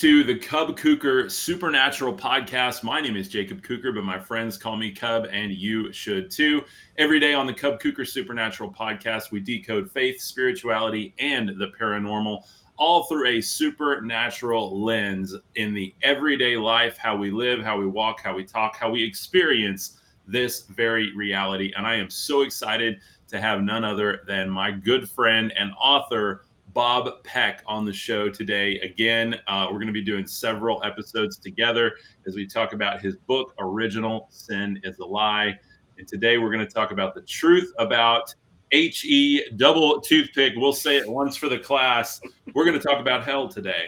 to the Cub Kuker Supernatural Podcast. My name is Jacob Kuker, but my friends call me Cub, and you should too. Every day on the Cub Kuker Supernatural Podcast, we decode faith, spirituality, and the paranormal, all through a supernatural lens in the everyday life, how we live, how we walk, how we talk, how we experience this very reality. And I am so excited to have none other than my good friend and author. Bob Peck on the show today. Again, uh, we're going to be doing several episodes together as we talk about his book, Original Sin is a Lie. And today we're going to talk about the truth about HE double toothpick. We'll say it once for the class. We're going to talk about hell today.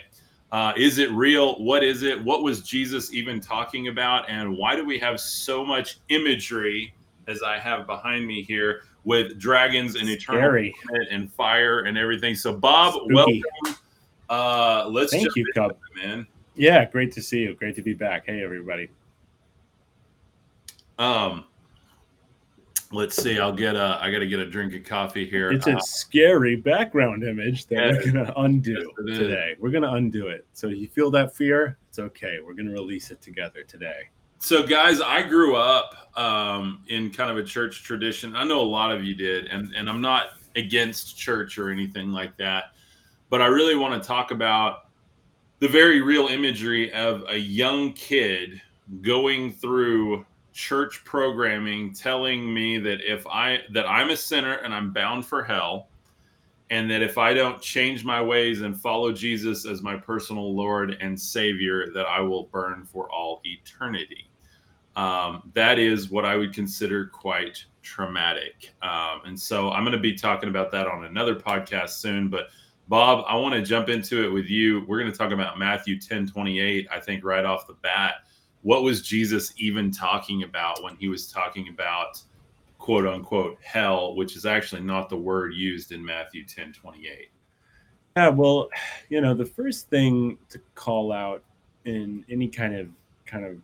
Uh, is it real? What is it? What was Jesus even talking about? And why do we have so much imagery, as I have behind me here, with dragons and eternal and fire and everything. So, Bob, Spooky. welcome. Uh, let's thank you, Cub, it, man. Yeah, great to see you. Great to be back. Hey, everybody. Um, let's see. I'll get a. I got to get a drink of coffee here. It's a uh, scary background image that yeah, we're gonna undo yes, today. We're gonna undo it. So you feel that fear? It's okay. We're gonna release it together today. So, guys, I grew up um, in kind of a church tradition. I know a lot of you did, and and I'm not against church or anything like that, but I really want to talk about the very real imagery of a young kid going through church programming telling me that if I that I'm a sinner and I'm bound for hell and that if I don't change my ways and follow Jesus as my personal Lord and Savior that I will burn for all eternity um, that is what I would consider quite traumatic. Um, and so I'm going to be talking about that on another podcast soon. But Bob, I want to jump into it with you. We're going to talk about Matthew 10 28, I think, right off the bat. What was Jesus even talking about when he was talking about quote unquote hell, which is actually not the word used in Matthew 10 28? Yeah, well, you know, the first thing to call out in any kind of kind of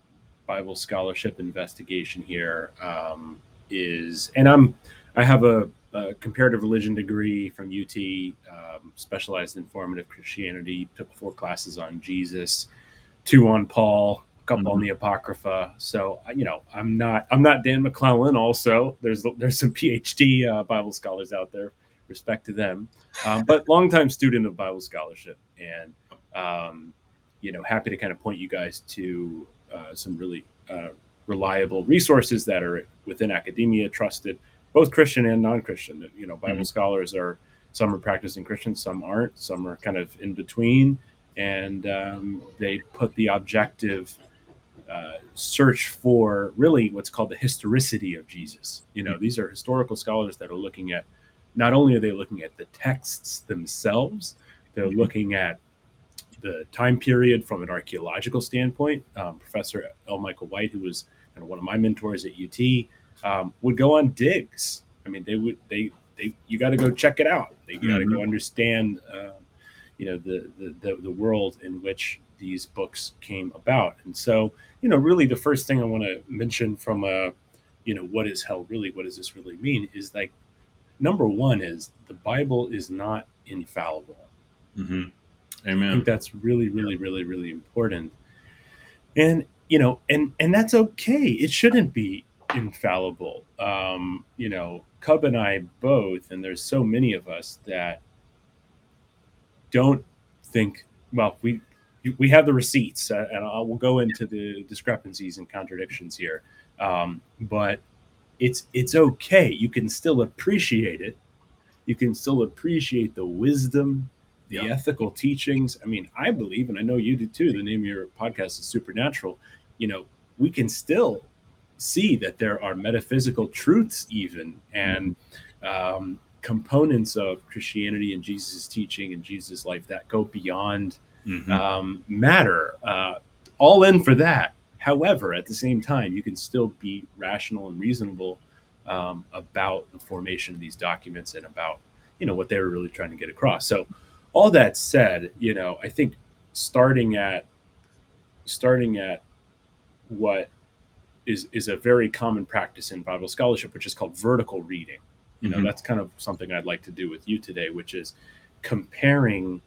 Bible scholarship investigation here um, is, and I'm I have a, a, comparative religion degree from UT, um, specialized in formative Christianity. Took four classes on Jesus, two on Paul, a couple mm-hmm. on the Apocrypha. So you know, I'm not I'm not Dan McClellan. Also, there's there's some PhD uh, Bible scholars out there. Respect to them, um, but longtime student of Bible scholarship, and um, you know, happy to kind of point you guys to uh, some really uh, reliable resources that are within academia, trusted, both Christian and non-Christian. You know, Bible mm-hmm. scholars are some are practicing Christians, some aren't, some are kind of in between, and um, they put the objective uh, search for really what's called the historicity of Jesus. You know, mm-hmm. these are historical scholars that are looking at not only are they looking at the texts themselves, they're mm-hmm. looking at the time period from an archaeological standpoint. Um, Professor L. Michael White, who was kind of one of my mentors at UT, um, would go on digs. I mean, they would they they you got to go check it out. They got to mm-hmm. go understand, uh, you know, the, the the the world in which these books came about. And so, you know, really the first thing I want to mention from a, you know, what is hell really? What does this really mean? Is like number one is the Bible is not infallible. Mm-hmm. Amen. I think that's really, really, really, really important. And you know, and and that's okay. It shouldn't be infallible. Um, you know, Cub and I both, and there's so many of us that don't think. Well, we we have the receipts, uh, and I will go into the discrepancies and contradictions here. Um, but it's it's okay. You can still appreciate it. You can still appreciate the wisdom the ethical teachings. I mean, I believe, and I know you do too. The name of your podcast is Supernatural. You know, we can still see that there are metaphysical truths, even and um, components of Christianity and Jesus' teaching and Jesus' life that go beyond mm-hmm. um, matter. Uh, all in for that. However, at the same time, you can still be rational and reasonable um, about the formation of these documents and about you know what they were really trying to get across. So all that said, you know, I think starting at starting at what is is a very common practice in Bible scholarship, which is called vertical reading. You know, mm-hmm. that's kind of something I'd like to do with you today, which is comparing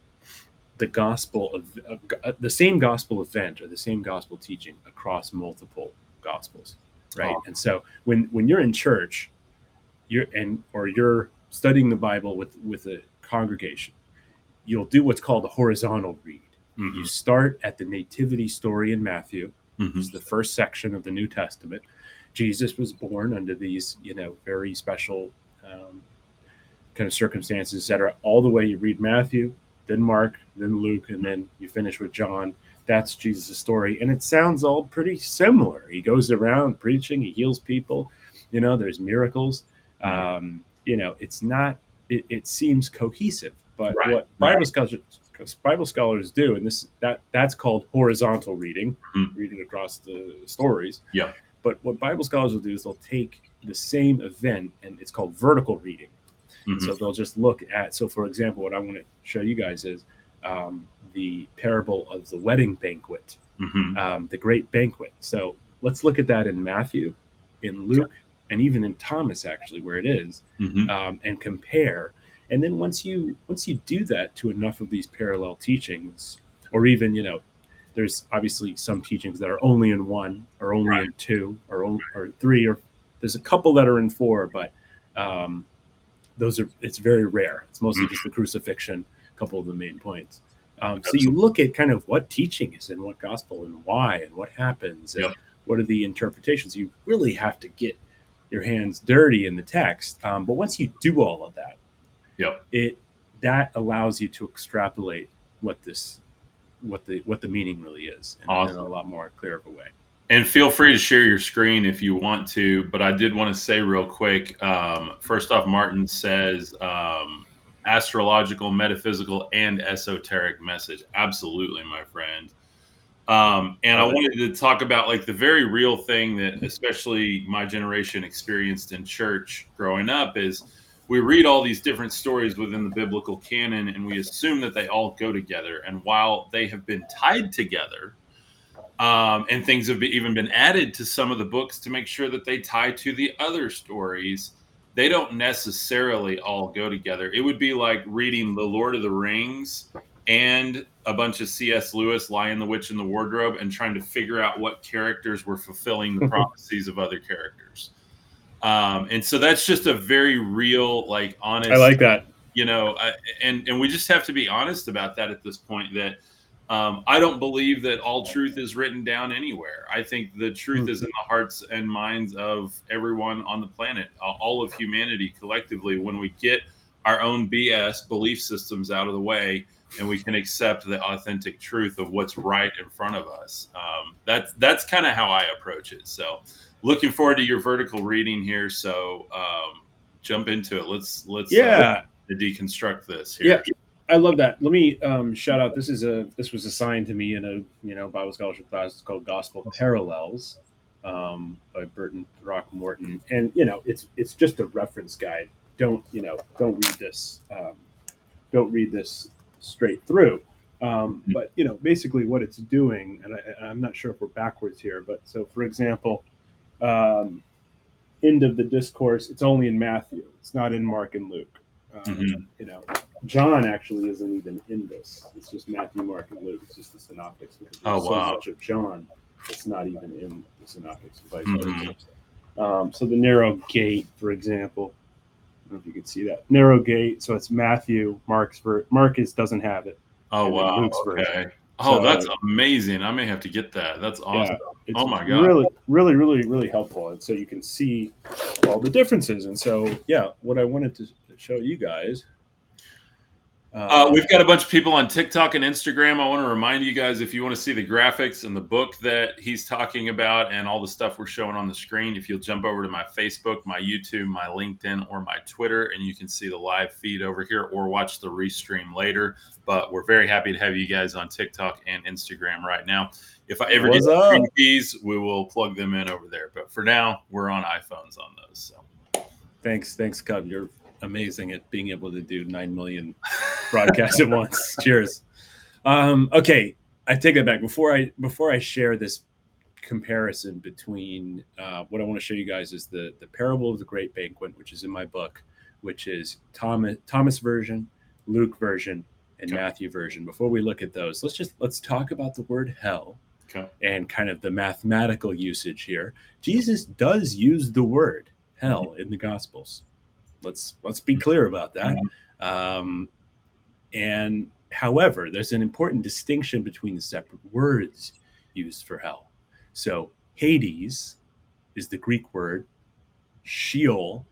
the gospel of, of uh, the same gospel event or the same gospel teaching across multiple gospels, right? Oh. And so when when you're in church, you're and or you're studying the Bible with with a congregation, you'll do what's called a horizontal read. Mm-hmm. You start at the nativity story in Matthew, mm-hmm. which is the first section of the New Testament. Jesus was born under these, you know, very special um, kind of circumstances, etc. All the way you read Matthew, then Mark, then Luke, and then you finish with John. That's Jesus' story, and it sounds all pretty similar. He goes around preaching, he heals people. You know, there's miracles. Mm-hmm. Um, you know, it's not. It, it seems cohesive, but right. what Bible scholars Bible scholars do, and this that that's called horizontal reading, mm-hmm. reading across the stories. Yeah. But what Bible scholars will do is they'll take the same event and it's called vertical reading. Mm-hmm. So they'll just look at. So, for example, what I want to show you guys is um, the parable of the wedding banquet, mm-hmm. um, the great banquet. So let's look at that in Matthew, in Luke, and even in Thomas, actually, where it is, mm-hmm. um, and compare. And then once you once you do that to enough of these parallel teachings, or even you know, there's obviously some teachings that are only in one, or only right. in two, or only, or three, or there's a couple that are in four, but um, those are it's very rare. It's mostly mm-hmm. just the crucifixion, a couple of the main points. Um, so you look at kind of what teaching is in what gospel and why and what happens and yep. what are the interpretations. You really have to get your hands dirty in the text. Um, but once you do all of that, yep. it that allows you to extrapolate what this what the what the meaning really is in, awesome. in a lot more clear of a way. And feel free to share your screen if you want to. But I did want to say real quick. Um, first off, Martin says um, astrological, metaphysical, and esoteric message. Absolutely, my friend. Um, and I wanted to talk about like the very real thing that, especially my generation experienced in church growing up, is we read all these different stories within the biblical canon and we assume that they all go together. And while they have been tied together, um, and things have even been added to some of the books to make sure that they tie to the other stories. They don't necessarily all go together. It would be like reading The Lord of the Rings and a bunch of C.S. Lewis, Lion, the Witch, and the Wardrobe, and trying to figure out what characters were fulfilling the prophecies of other characters. Um, and so that's just a very real, like, honest. I like that. You know, uh, and and we just have to be honest about that at this point. That um, I don't believe that all truth is written down anywhere. I think the truth is in the hearts and minds of everyone on the planet, all of humanity collectively. When we get our own BS belief systems out of the way, and we can accept the authentic truth of what's right in front of us. Um, that's that's kind of how I approach it. So, looking forward to your vertical reading here. So, um, jump into it. Let's let's uh, yeah uh, deconstruct this. Here. Yeah. I love that. Let me um, shout out. This is a this was assigned to me in a you know Bible scholarship class. It's called Gospel Parallels um, by Burton Throckmorton, and you know it's it's just a reference guide. Don't you know? Don't read this. Um, don't read this straight through. Um, but you know, basically what it's doing, and I, am not sure if we're backwards here, but so for example, um, end of the discourse, it's only in Matthew. It's not in Mark and Luke. Um, mm-hmm. You know, John actually isn't even in this. It's just Matthew, Mark, and Luke. It's just the synoptics. oh wow! So much of John, it's not even in the synoptics. Mm-hmm. Um, so the narrow gate, for example, I don't know if you can see that narrow gate. So it's Matthew, Mark's ver- Marcus doesn't have it. Oh wow! Luke's okay. Version. Oh, so, that's amazing. I may have to get that. That's awesome. Yeah, oh my god. Really, really, really, really helpful. And so you can see all the differences. And so, yeah, what I wanted to show you guys uh, we've got a bunch of people on TikTok and Instagram. I want to remind you guys if you want to see the graphics and the book that he's talking about and all the stuff we're showing on the screen, if you'll jump over to my Facebook, my YouTube, my LinkedIn, or my Twitter, and you can see the live feed over here or watch the restream later. But we're very happy to have you guys on TikTok and Instagram right now. If I ever What's get green keys, we will plug them in over there. But for now, we're on iPhones on those. So thanks, thanks, Cub. You're amazing at being able to do nine million broadcasts at once. Cheers. Um, okay, I take that back. Before I before I share this comparison between uh, what I want to show you guys is the the parable of the great banquet, which is in my book, which is Thomas Thomas version, Luke version, and Okay. Matthew version. Before we look at those, let's just let's talk about the word hell Okay. and kind of the mathematical usage here. Jesus does use the word hell in the Gospels. Let's let's be clear about that. Um, and however, there's an important distinction between the separate words used for hell. So Hades is the Greek word, Sheol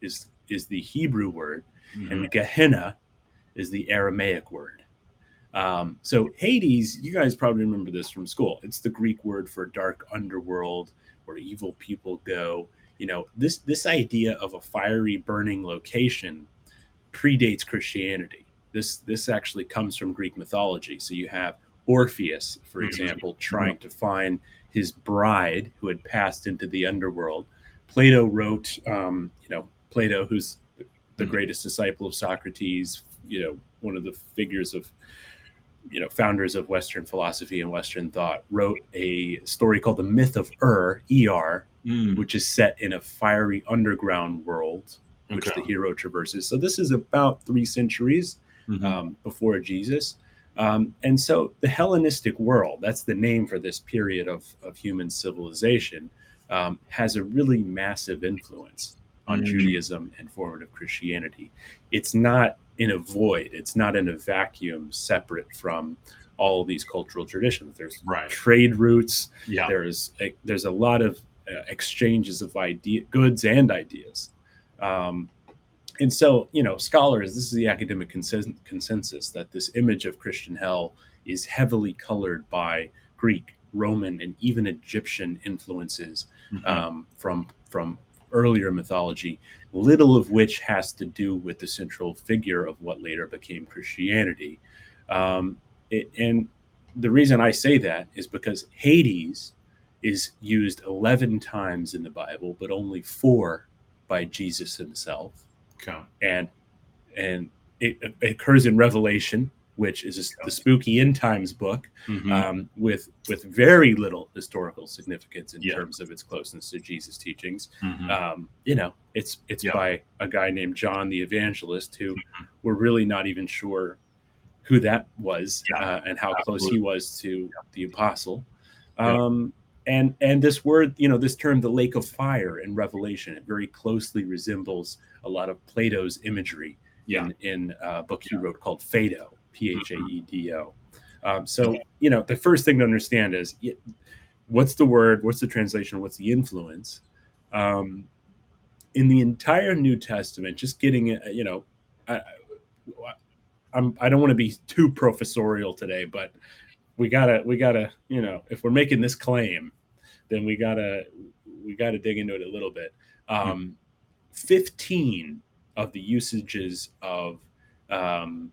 is is the Hebrew word, Mhm. and Gehenna is the Aramaic word. Um, so Hades, you guys probably remember this from school. It's the Greek word for dark underworld where evil people go. You know, this this idea of a fiery burning location predates Christianity. This this actually comes from Greek mythology. So you have Orpheus, for Mhm. example, trying to find his bride who had passed into the underworld. Plato wrote, um, you know, Plato, who's the Mhm. greatest disciple of Socrates, you know, one of the figures of, you know, founders of Western philosophy and Western thought, wrote a story called the Myth of Ur, Er, Mm, which is set in a fiery underground world, which okay. the hero traverses. So this is about three centuries Mhm. um, before Jesus. Um, and so the Hellenistic world, that's the name for this period of, of human civilization, um, has a really massive influence on Mm. Judaism and formative Christianity. It's not in a void, it's not in a vacuum separate from all these cultural traditions. There's Right. trade routes, Yeah. there's a, there's a lot of uh, exchanges of idea goods and ideas um, and so you know scholars this is the academic consen- consensus that this image of christian hell is heavily colored by greek roman and even egyptian influences Mhm. um, from from earlier mythology little of which has to do with the central figure of what later became christianity um, it, and the reason i say that is because hades is used 11 times in the bible but only four by jesus himself okay. and and it, it occurs in revelation which is the spooky end times book Mhm. um, with with very little historical significance in Yeah. terms of its closeness to Jesus' teachings. Mhm. Um, you know, it's it's Yeah. by a guy named John the Evangelist who Mhm. we're really not even sure who that was Yeah, uh, and how close he was to the apostle. Um, and and this word, you know, this term, the lake of fire in Revelation, it very closely resembles a lot of Plato's imagery in, in a book he wrote called Phaedo, P H A E D O. Um, so, you know, the first thing to understand is what's the word, what's the translation, what's the influence? Um, in the entire New Testament, just getting it, you know, I, I'm, I don't want to be too professorial today, but we gotta, we gotta, you know, if we're making this claim, then we gotta, we gotta dig into it a little bit. Um, 15 of the usages of um,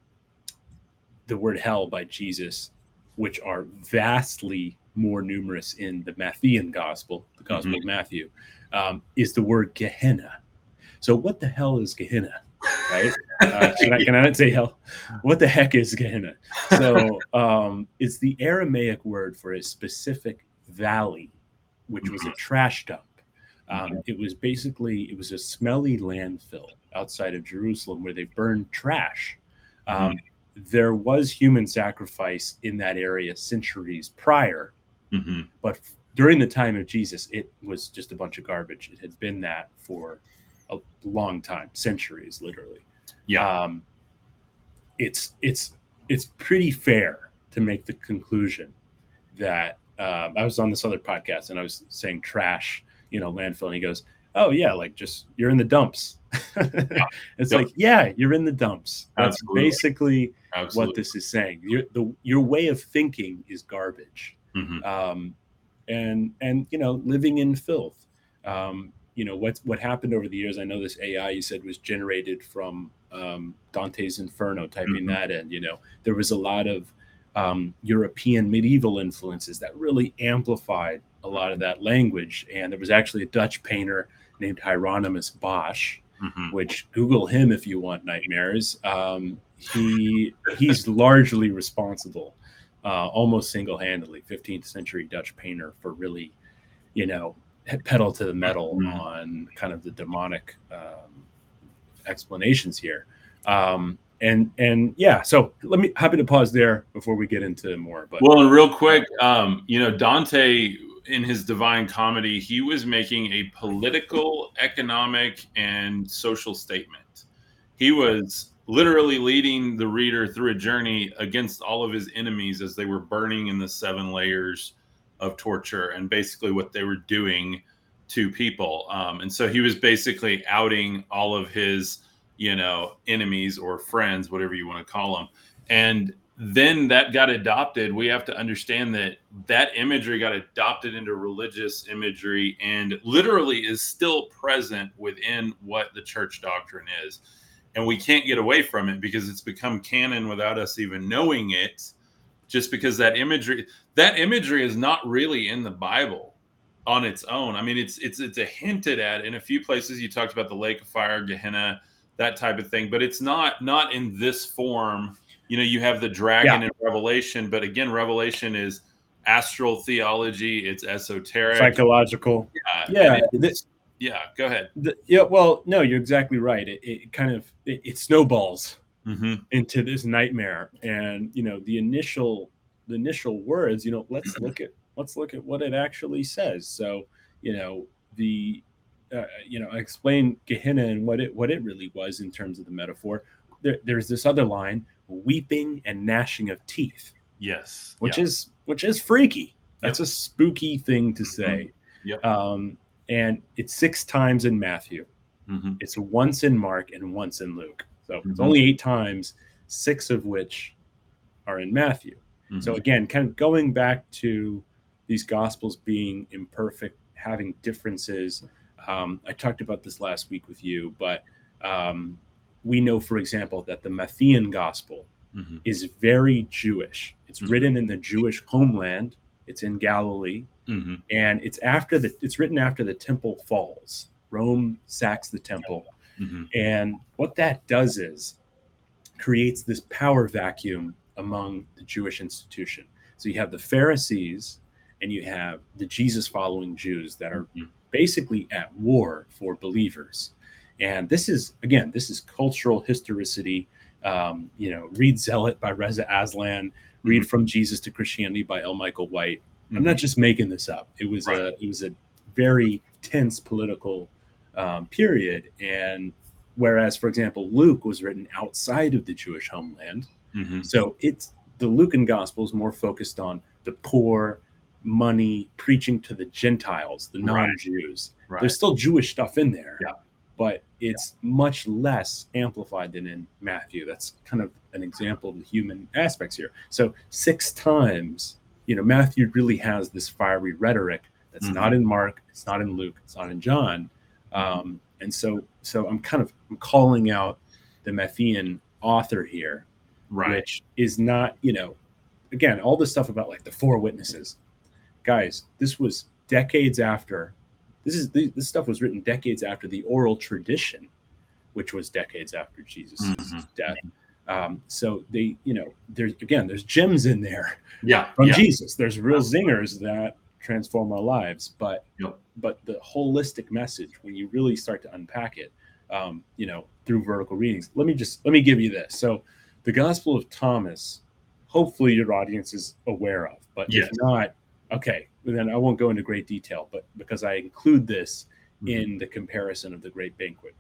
the word hell by Jesus, which are vastly more numerous in the Matthean gospel, the Gospel of Matthew, um, is the word Gehenna. So, what the hell is Gehenna? Right? Uh, should I, can I not say hell? What the heck is Gehenna? So, um, it's the Aramaic word for a specific valley, which was a trash dump. Um, it was basically it was a smelly landfill outside of Jerusalem where they burned trash. Um, There was human sacrifice in that area centuries prior, Mhm. but during the time of Jesus, it was just a bunch of garbage. It had been that for a long time, centuries, literally. Yeah. Um, it's it's it's pretty fair to make the conclusion that um, I was on this other podcast and I was saying trash, you know, landfill, and he goes, "Oh yeah, like just you're in the dumps." it's Yeah. like, yeah, you're in the dumps. That's Absolutely. basically Absolutely. what this is saying. Your the your way of thinking is garbage Mhm. um, and and you know living in filth um, you know what's what happened over the years i know this ai you said was generated from um, dante's inferno typing Mhm. that in you know there was a lot of um, european medieval influences that really amplified a lot of that language and there was actually a dutch painter named hieronymus bosch Mhm. which Google him if you want nightmares. Um, he he's largely responsible, uh, almost single handedly, 15th century Dutch painter for really, you know, pedal to the metal Mhm. on kind of the demonic um, explanations here. Um, and and yeah, so let me happy to pause there before we get into more. But well, and real quick, um, you know, Dante in his Divine Comedy, he was making a political, economic, and social statement. He was literally leading the reader through a journey against all of his enemies as they were burning in the seven layers of torture and basically what they were doing to people. Um, and so he was basically outing all of his you know, enemies or friends, whatever you want to call them. And then that got adopted. We have to understand that that imagery got adopted into religious imagery and literally is still present within what the church doctrine is. And we can't get away from it because it's become canon without us even knowing it. Just because that imagery, that imagery is not really in the Bible on its own. I mean, it's it's it's a hinted at in a few places. You talked about the lake of fire, Gehenna, that type of thing. But it's not not in this form. You know, you have the dragon yeah. in Revelation, but again, Revelation is astral theology. It's esoteric, psychological. Yeah, yeah. yeah, go ahead. The, yeah, well, no, you're exactly right. It, it kind of it, it snowballs mm-hmm. into this nightmare, and you know, the initial the initial words. You know, let's look at let's look at what it actually says. So, you know, the uh, you know, explain Gehenna and what it what it really was in terms of the metaphor. There, there's this other line, weeping and gnashing of teeth. Yes, which yeah. is which is freaky. That's yep. a spooky thing to mm-hmm. say. Yep. Um, and it's six times in Matthew. Mm-hmm. It's once in Mark and once in Luke. So mm-hmm. it's only eight times, six of which are in Matthew. Mm-hmm. So again, kind of going back to these gospels being imperfect, having differences, um, I talked about this last week with you, but um, we know, for example, that the Matthean gospel mm-hmm. is very Jewish. It's mm-hmm. written in the Jewish homeland. It's in Galilee, mm-hmm. and it's after the. It's written after the temple falls. Rome sacks the temple, mm-hmm. and what that does is creates this power vacuum among the Jewish institution. So you have the Pharisees and you have the Jesus following Jews that are mm-hmm basically at war for believers. And this is, again, this is cultural historicity. Um, you know, read Zealot by Reza Aslan, read mm-hmm. From Jesus to Christianity by L. Michael White. Mm-hmm. I'm not just making this up. It was right. a it was a very tense political um, period. And whereas, for example, Luke was written outside of the Jewish homeland, mm-hmm. so it's the Lucan gospel is more focused on the poor, money, preaching to the Gentiles, the non-Jews. Right. There's still Jewish stuff in there, yeah. But it's much less amplified than in Matthew. That's kind of an example of the human aspects here. So six times, you know, Matthew really has this fiery rhetoric that's mm-hmm. not in Mark, it's not in Luke, it's not in John. Um, and so, so I'm kind of I'm calling out the Matthean author here, right. which is not, you know, again, all this stuff about like the four witnesses guys, this was decades after. This is this stuff was written decades after the oral tradition, which was decades after Jesus' mm-hmm. death. Um, so they, you know, there's again, there's gems in there. Yeah, from yeah. Jesus. There's real zingers that transform our lives, but yep. but the holistic message when you really start to unpack it, um, you know, through vertical readings. Let me just let me give you this. So, the Gospel of Thomas. Hopefully, your audience is aware of, but yes. if not, Okay, then I won't go into great detail, but because I include this mm-hmm. in the comparison of the Great Banquet,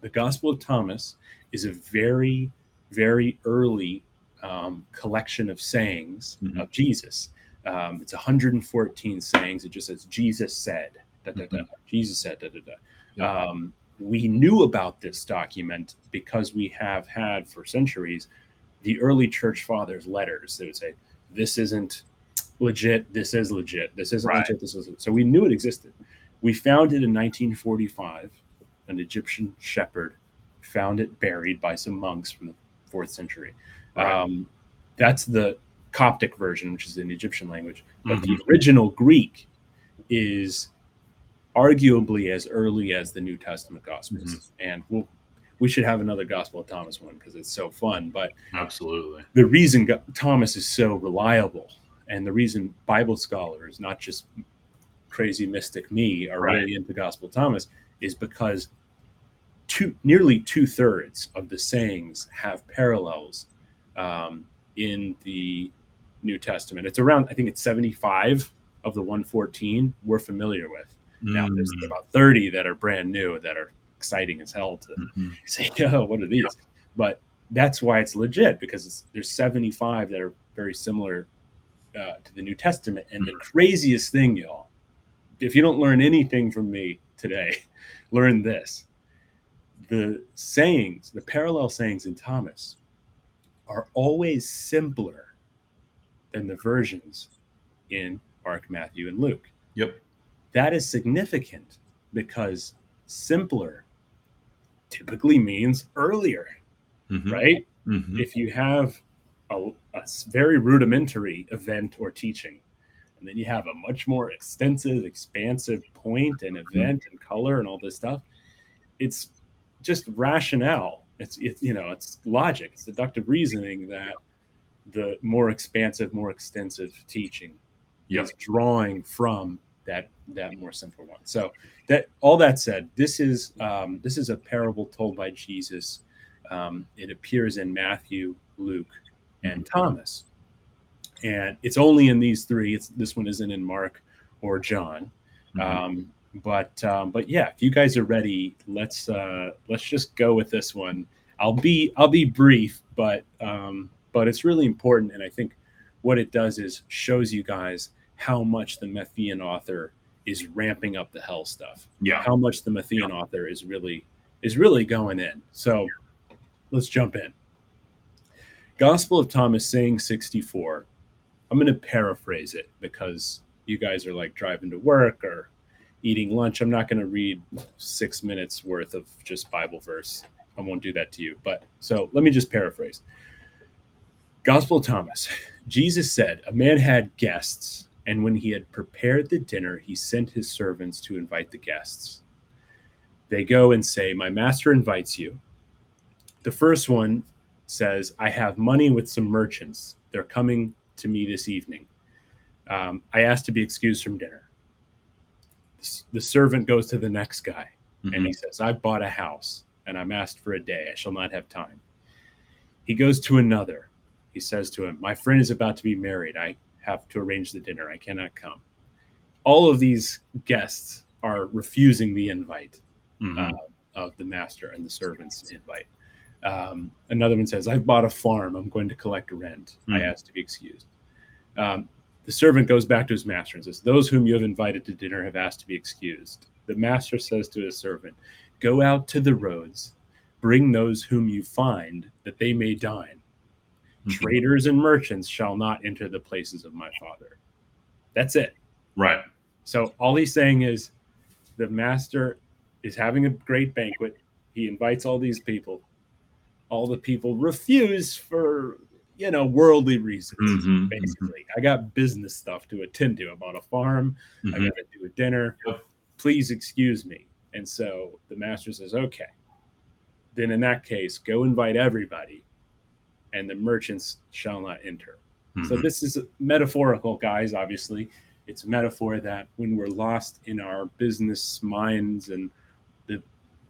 the Gospel of Thomas is a very, very early um, collection of sayings mm-hmm. of Jesus. Um, it's 114 sayings. It just says Jesus said, da, da, da. Mm-hmm. Jesus said, da da da. Yeah. Um, we knew about this document because we have had for centuries the early church fathers' letters. They would say, "This isn't legit. This is legit. This isn't right. legit. This isn't. So we knew it existed. We found it in 1945. An Egyptian shepherd found it buried by some monks from the fourth century. Right. Um, that's the Coptic version, which is in Egyptian language. But mm-hmm. the original Greek is arguably as early as the New Testament Gospels, mm-hmm. and we'll we should have another Gospel of Thomas one because it's so fun. But absolutely, the reason Thomas is so reliable and the reason Bible scholars, not just crazy mystic me, are right. really into Gospel Thomas is because two nearly two thirds of the sayings have parallels um, in the New Testament. It's around, I think it's 75 of the 114 we're familiar with. Now there's Mm. about 30 that are brand new that are exciting as hell to Mhm. say, oh, what are these? But that's why it's legit because it's, there's 75 that are very similar uh, to the New Testament. And the craziest thing, y'all, if you don't learn anything from me today, learn this. The sayings, the parallel sayings in Thomas are always simpler than the versions in Mark, Matthew, and Luke. Yep. That is significant because simpler typically means earlier, Mhm. right? Mhm. If you have a, a very rudimentary event or teaching, and then you have a much more extensive, expansive point and event and color and all this stuff, it's just rationale. It's, it's you know, it's logic, it's deductive reasoning that the more expansive, more extensive teaching Yep. is drawing from that that more simple one. So that all that said, this is um, this is a parable told by Jesus. Um, it appears in Matthew, Luke, and Thomas, and it's only in these three. It's this one isn't in Mark or John. Mhm. Um, but um, but yeah, if you guys are ready, let's uh, let's just go with this one. I'll be I'll be brief, but um, but it's really important, and I think what it does is shows you guys how much the Matthean author is ramping up the hell stuff. yeah. How much the Matthean author is really is really going in. So let's jump in. Gospel of Thomas saying 64. I'm going to paraphrase it because you guys are like driving to work or eating lunch. I'm not going to read six minutes worth of just Bible verse. I won't do that to you. But so let me just paraphrase. Gospel of Thomas. Jesus said, A man had guests, and when he had prepared the dinner, he sent his servants to invite the guests. They go and say, My master invites you. The first one says, I have money with some merchants. They're coming to me this evening. Um, I asked to be excused from dinner. The servant goes to the next guy and Mhm. he says, I bought a house and I'm asked for a day. I shall not have time. He goes to another. He says to him, My friend is about to be married. I have to arrange the dinner. I cannot come. All of these guests are refusing the invite Mhm. uh, of the master and the servant's invite. Um, another one says, I've bought a farm. I'm going to collect rent. I Mhm. ask to be excused. Um, the servant goes back to his master and says, Those whom you have invited to dinner have asked to be excused. The master says to his servant, Go out to the roads, bring those whom you find, that they may dine. Mhm. Traders and merchants shall not enter the places of my father. That's it. Right. So all he's saying is the master is having a great banquet. He invites all these people. All the people refuse for you know worldly reasons. Mhm. Basically, I got business stuff to attend to. I'm on a farm. I Mhm. got to do a dinner. Yep. Please excuse me. And so the master says, okay. Then in that case, go invite everybody, and the merchants shall not enter. So Mhm. this is metaphorical, guys. Obviously, it's a metaphor that when we're lost in our business minds and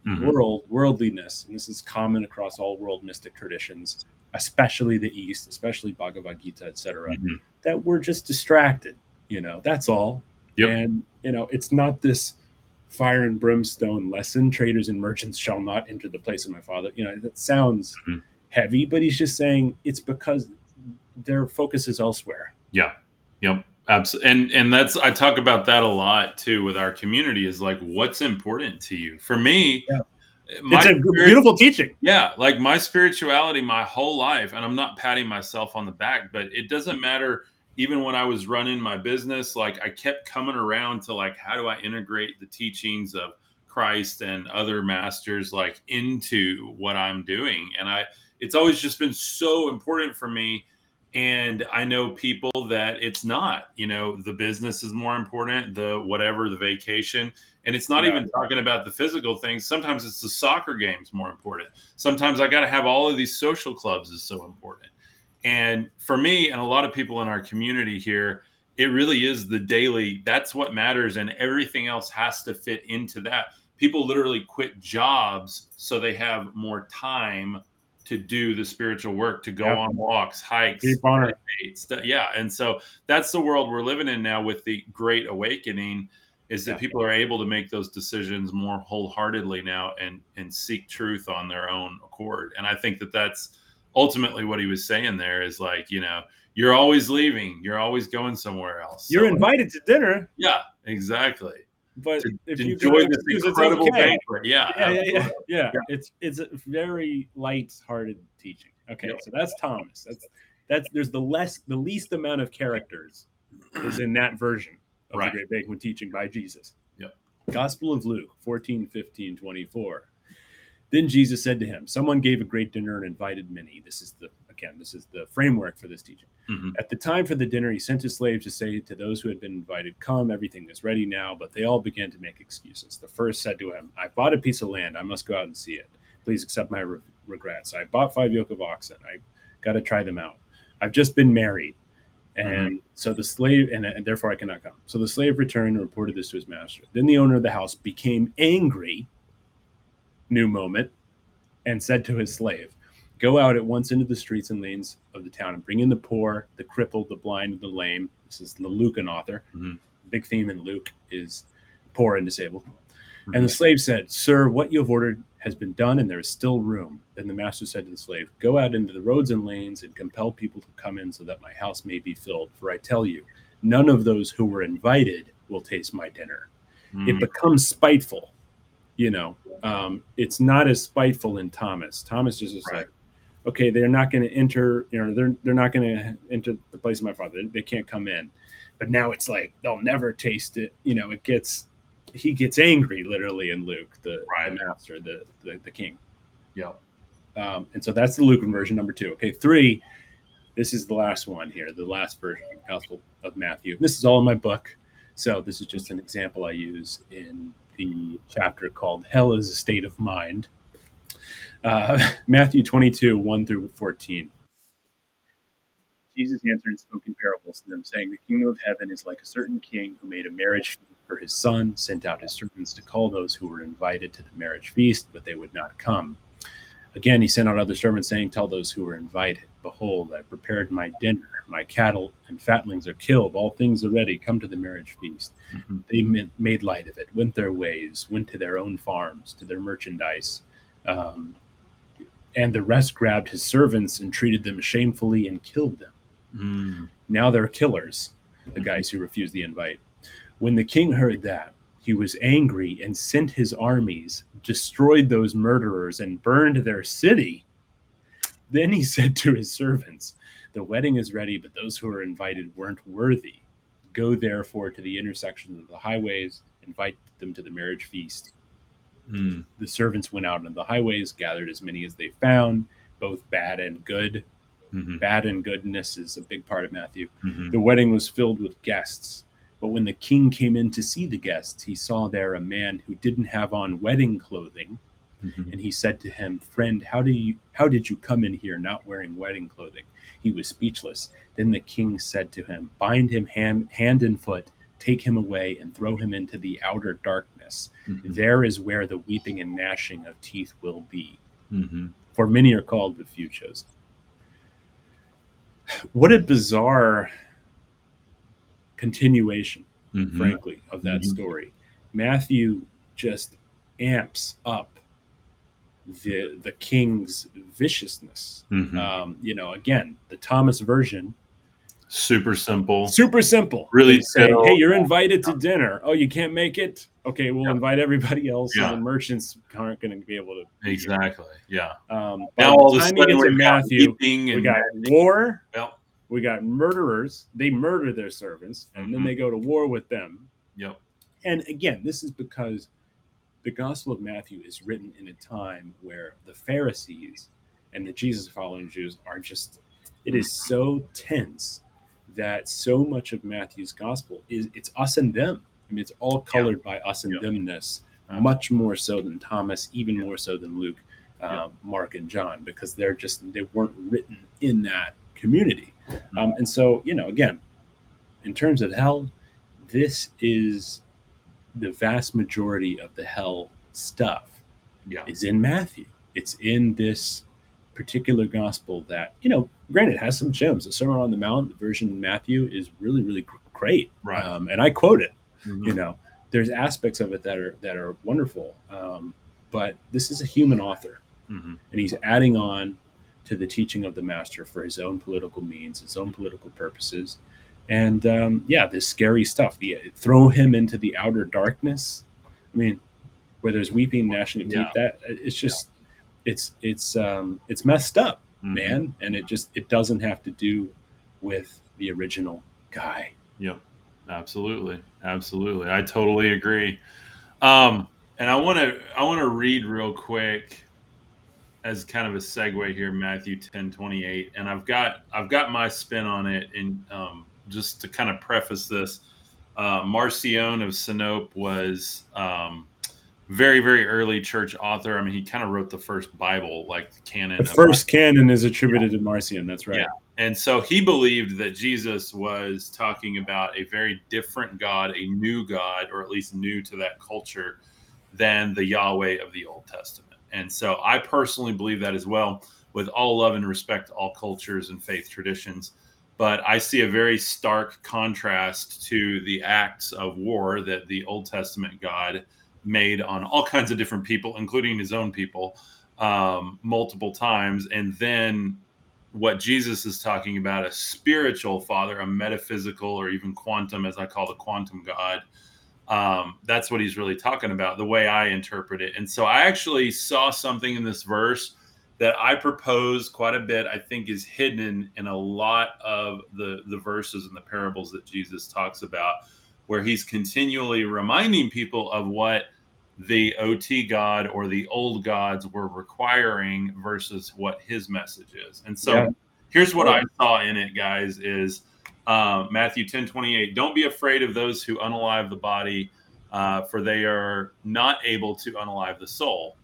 Mhm. world worldliness, and this is common across all world mystic traditions, especially the East, especially Bhagavad Gita, etc., Mhm. that we're just distracted. You know, that's all. Yep. And you know, it's not this fire and brimstone lesson. Traders and merchants shall not enter the place of my father. You know, that sounds Mhm. heavy, but he's just saying it's because their focus is elsewhere. Yeah. Yep. Absolutely. And and that's I talk about that a lot too with our community is like what's important to you. For me, Yeah. it's a spirit- beautiful teaching. yeah, like my spirituality my whole life and I'm not patting myself on the back, but it doesn't matter even when I was running my business, like I kept coming around to like how do I integrate the teachings of Christ and other masters like into what I'm doing. And I it's always just been so important for me and i know people that it's not you know the business is more important the whatever the vacation. And it's not Yeah. even talking about the physical things. Sometimes it's the soccer games more important. Sometimes i got to have all of these social clubs is so important. And for me and a lot of people in our community here it really is the daily that's what matters and everything else has to fit into that. People literally quit jobs so they have more time to do the spiritual work, to go yep. on walks, hikes, Keep on it. yeah. And so that's the world we're living in now with the Great Awakening is that yeah. people are able to make those decisions more wholeheartedly now and and seek truth on their own accord and i think that that's ultimately what he was saying there is like you know you're always leaving you're always going somewhere else you're so, invited to dinner yeah exactly but to, if you enjoy this incredible okay. banquet yeah yeah, yeah yeah, yeah, yeah, it's it's a very light-hearted teaching okay so that's thomas that's that's there's the less the least amount of characters is in that version of right. the Great Banquet teaching by Jesus. Yep. Gospel of Luke 14, 15, 24. Then Jesus said to him, Someone gave a great dinner and invited many. This is the, again, this is the framework for this teaching. Mm-hmm. At the time for the dinner, he sent his slaves to say to those who had been invited, Come, everything is ready now. But they all began to make excuses. The first said to him, I bought a piece of land. I must go out and see it. Please accept my re- regrets. I bought five yoke of oxen. I got to try them out. I've just been married. And mm-hmm. so the slave, and, and, therefore I cannot come. So the slave returned and reported this to his master. Then the owner of the house became angry, new moment, and said to his slave, Go out at once into the streets and lanes of the town and bring in the poor, the crippled, the blind, and the lame. This is the Lucan author. Mm-hmm. Big theme in Luke is poor and disabled. Mm-hmm. And the slave said, Sir, what you have ordered has been done and there is still room. Then the master said to the slave, Go out into the roads and lanes and compel people to come in so that my house may be filled. For I tell you, none of those who were invited will taste my dinner. Mm. It becomes spiteful. You know, um, it's not as spiteful in Thomas. Thomas is just right. like, okay, they're not going to enter, you know, they're they're not going to enter the place of my father. They, can't come in. But now it's like they'll never taste it. You know, it gets he gets angry literally in Luke, the, right. the master, the, the, the king. Yeah. Um, and so that's the Lucan version number two. Okay, three. This is the last one here, the last version of Gospel of Matthew. This is all in my book. So this is just an example I use in the chapter called "Hell is a State of Mind." Uh, Matthew 22, 1 through 14. Jesus answered and spoke in parables to them, saying, The kingdom of heaven is like a certain king who made a marriage for his son, sent out his servants to call those who were invited to the marriage feast, but they would not come. Again, he sent out other servants, saying, Tell those who were invited, Behold, I prepared my dinner. My cattle and fatlings are killed. All things are ready. Come to the marriage feast. Mm-hmm. They made light of it, went their ways, went to their own farms, to their merchandise. Um, and the rest grabbed his servants and treated them shamefully and killed them. Mm. Now they're killers, the guys who refused the invite. When the king heard that, he was angry and sent his armies, destroyed those murderers, and burned their city. Then he said to his servants, The wedding is ready, but those who are invited weren't worthy. Go therefore to the intersections of the highways, invite them to the marriage feast. Mm. The servants went out on the highways, gathered as many as they found, both bad and good. Mm-hmm. Bad and goodness is a big part of Matthew. Mm-hmm. The wedding was filled with guests. But when the king came in to see the guests, he saw there a man who didn't have on wedding clothing. Mm-hmm. And he said to him, Friend, how do you how did you come in here not wearing wedding clothing? He was speechless. Then the king said to him, Bind him hand, hand and foot, take him away, and throw him into the outer darkness. Mm-hmm. There is where the weeping and gnashing of teeth will be. Mm-hmm. For many are called, but few chosen. What a bizarre continuation, mm-hmm. frankly, of that mm-hmm. story. Matthew just amps up the the king's viciousness. Mm-hmm. Um, you know, again, the Thomas version, super simple, super simple. Really say, hey, you're invited to dinner. Oh, you can't make it. Okay, we'll yeah. invite everybody else. Yeah. And the merchants aren't going to be able to. Exactly. Yeah. Um, now all of a sudden, we Matthew, we got war. Well, we got murderers. They murder their servants, and mm-hmm. then they go to war with them. Yep. And again, this is because the Gospel of Matthew is written in a time where the Pharisees and the Jesus following Jews are just, it is so tense that so much of Matthew's Gospel is it's us and them. I mean, it's all colored yeah. by us and yeah. themness, uh-huh. much more so than Thomas, even more so than Luke, uh, Mark, and John, because they're just, they weren't written in that community. Um, and so, you know, again, in terms of hell, this is the vast majority of the hell stuff yeah. is in Matthew. It's in this particular gospel that, you know, granted has some gems. The Sermon on the Mount, the version in Matthew is really, really great. Right. Um, and I quote it, Mhm. you know, there's aspects of it that are, that are wonderful. Um, but this is a human author Mhm. and he's adding on to the teaching of the master for his own political means, his own political purposes. And um, yeah, this scary stuff. The throw him into the outer darkness. I mean, where there's weeping, gnashing of teeth. Yeah. That it's just, it's it's um, it's messed up, Mhm. man. And it just it doesn't have to do with the original guy. Yep. Absolutely. Absolutely. I totally agree. Um, and I want to I want to read real quick as kind of a segue here, Matthew 10, 28. And I've got I've got my spin on it. And um, just to kind of preface this, uh, Marcion of Sinope was um, very, very early church author. I mean, he kind of wrote the first Bible, like the canon. The first canon is attributed to Marcion. That's right. Yeah. And so he believed that Jesus was talking about a very different God, a new God, or at least new to that culture than the Yahweh of the Old Testament. And so I personally believe that as well, with all love and respect to all cultures and faith traditions. But I see a very stark contrast to the acts of war that the Old Testament God made on all kinds of different people, including his own people, um, multiple times. And then what Jesus is talking about a spiritual father, a metaphysical, or even quantum, as I call the quantum God. Um, that's what he's really talking about, the way I interpret it. And so I actually saw something in this verse that I propose quite a bit, I think is hidden in a lot of the, the verses and the parables that Jesus talks about, where he's continually reminding people of what the OT God or the old gods were requiring versus what his message is. And so Yeah. here's what I saw in it, guys, is uh, Matthew 10 28. Don't be afraid of those who unalive the body, uh, for they are not able to unalive the soul.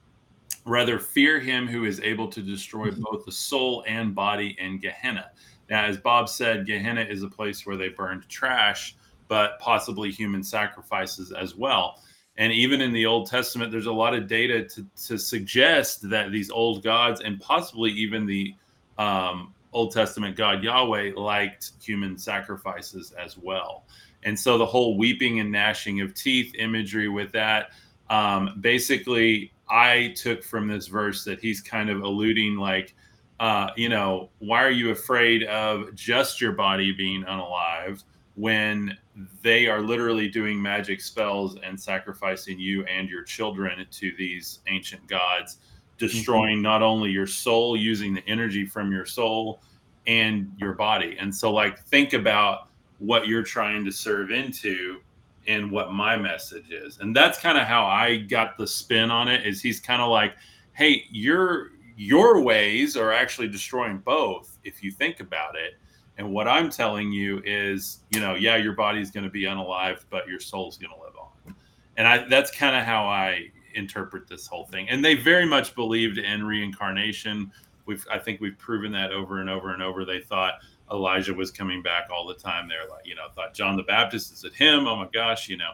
Rather, fear him who is able to destroy both the soul and body in Gehenna. Now, as Bob said, Gehenna is a place where they burned trash, but possibly human sacrifices as well. And even in the Old Testament, there's a lot of data to, to suggest that these old gods and possibly even the um, Old Testament God Yahweh liked human sacrifices as well. And so the whole weeping and gnashing of teeth imagery with that, um, basically, I took from this verse that he's kind of alluding like, uh, you know, why are you afraid of just your body being unalive when they are literally doing magic spells and sacrificing you and your children to these ancient gods, destroying mm-hmm. not only your soul, using the energy from your soul and your body. And so, like, think about what you're trying to serve into and what my message is. And that's kind of how I got the spin on it is he's kind of like, hey, your your ways are actually destroying both if you think about it. And what I'm telling you is, you know, yeah, your body's going to be unalived, but your soul's going to live on. And I that's kind of how I interpret this whole thing. And they very much believed in reincarnation. We've I think we've proven that over and over and over. They thought Elijah was coming back all the time. They're like, you know, thought John the Baptist is it him? Oh my gosh, you know.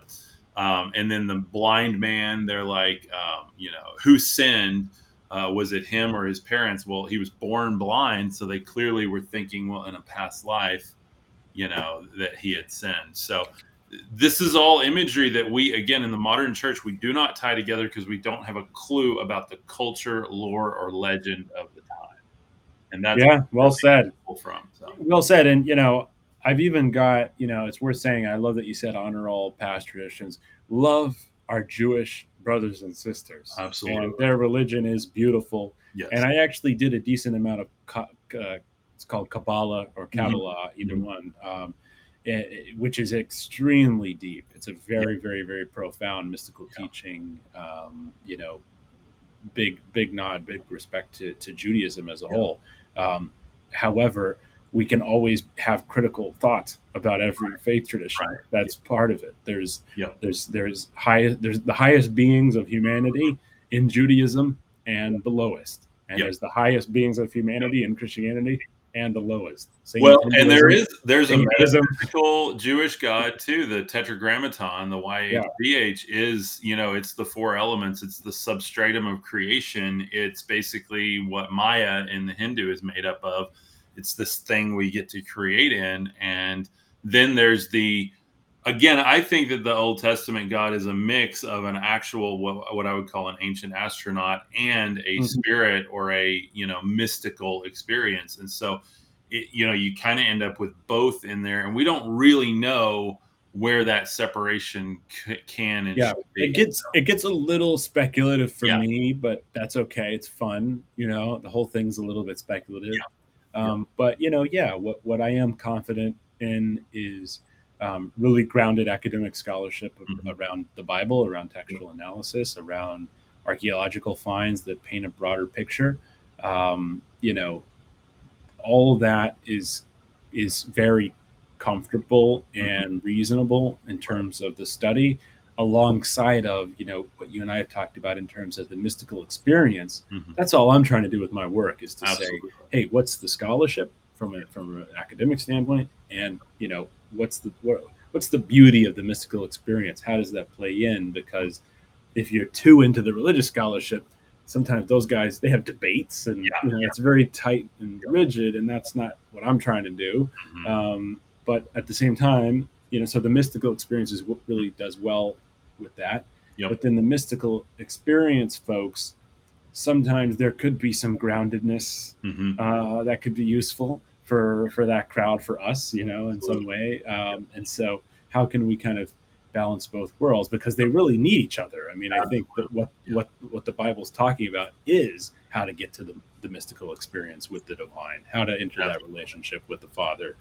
Um, and then the blind man, they're like, um, you know, who sinned? Uh, was it him or his parents? Well, he was born blind, so they clearly were thinking, well, in a past life, you know, that he had sinned. So this is all imagery that we, again, in the modern church, we do not tie together because we don't have a clue about the culture, lore, or legend of the time. And that's Yeah, well said. from. So. Well said. And you know, I've even got, you know, it's worth saying, I love that you said honor all past traditions. Love our Jewish brothers and sisters. Absolutely. And their religion is beautiful. Yes. And I actually did a decent amount of, uh, it's called Kabbalah or Mm-hmm. Kabbalah, either one, um, eh, eh, which is extremely deep. It's a very, very, very profound mystical Yeah. teaching. Um, you know, big, big nod, big respect to, to Judaism as a Yeah. whole. Um, however, we can always have critical thoughts about every faith tradition. Right. That's part of it. There's Yep. there's there's high there's the highest beings of humanity in Judaism and the lowest. And Yep. there's the highest beings of humanity in Christianity and the lowest. Same well, and there is there's a metaphysical Jewish God too. The Tetragrammaton, the YHVH, yeah. is you know it's the four elements. It's the substratum of creation. It's basically what Maya in the Hindu is made up of. It's this thing we get to create in, and then there's the again, I think that the Old Testament God is a mix of an actual what, what I would call an ancient astronaut and a mm-hmm. spirit or a you know mystical experience, and so it, you know you kind of end up with both in there, and we don't really know where that separation c- can and yeah it gets it gets a little speculative for yeah. me but that's okay. It's fun you know? The whole thing's a little bit speculative. Yeah. Um, yeah. but you know yeah what what i am confident in is um, really grounded academic scholarship mm-hmm. around the Bible, around textual analysis, around archaeological finds that paint a broader picture. Um, you know, all that is is very comfortable mm-hmm. and reasonable in terms of the study alongside of you know what you and I have talked about in terms of the mystical experience. Mm-hmm. That's all I'm trying to do with my work is to Absolutely. say, hey, what's the scholarship from a from an academic standpoint, and you know what's the what, what's the beauty of the mystical experience? How does that play in? Because if you're too into the religious scholarship, sometimes those guys they have debates and yeah, you know, yeah. it's very tight and rigid, and that's not what I'm trying to do. Mm-hmm. Um, but at the same time, you know, so the mystical experience is what really does well with that. Yep. But then the mystical experience folks, sometimes there could be some groundedness mm-hmm. uh, that could be useful for for that crowd for us you know in some way um, and so how can we kind of balance both worlds because they really need each other i mean i think that what what what the bible's talking about is how to get to the, the mystical experience with the divine how to enter that relationship with the father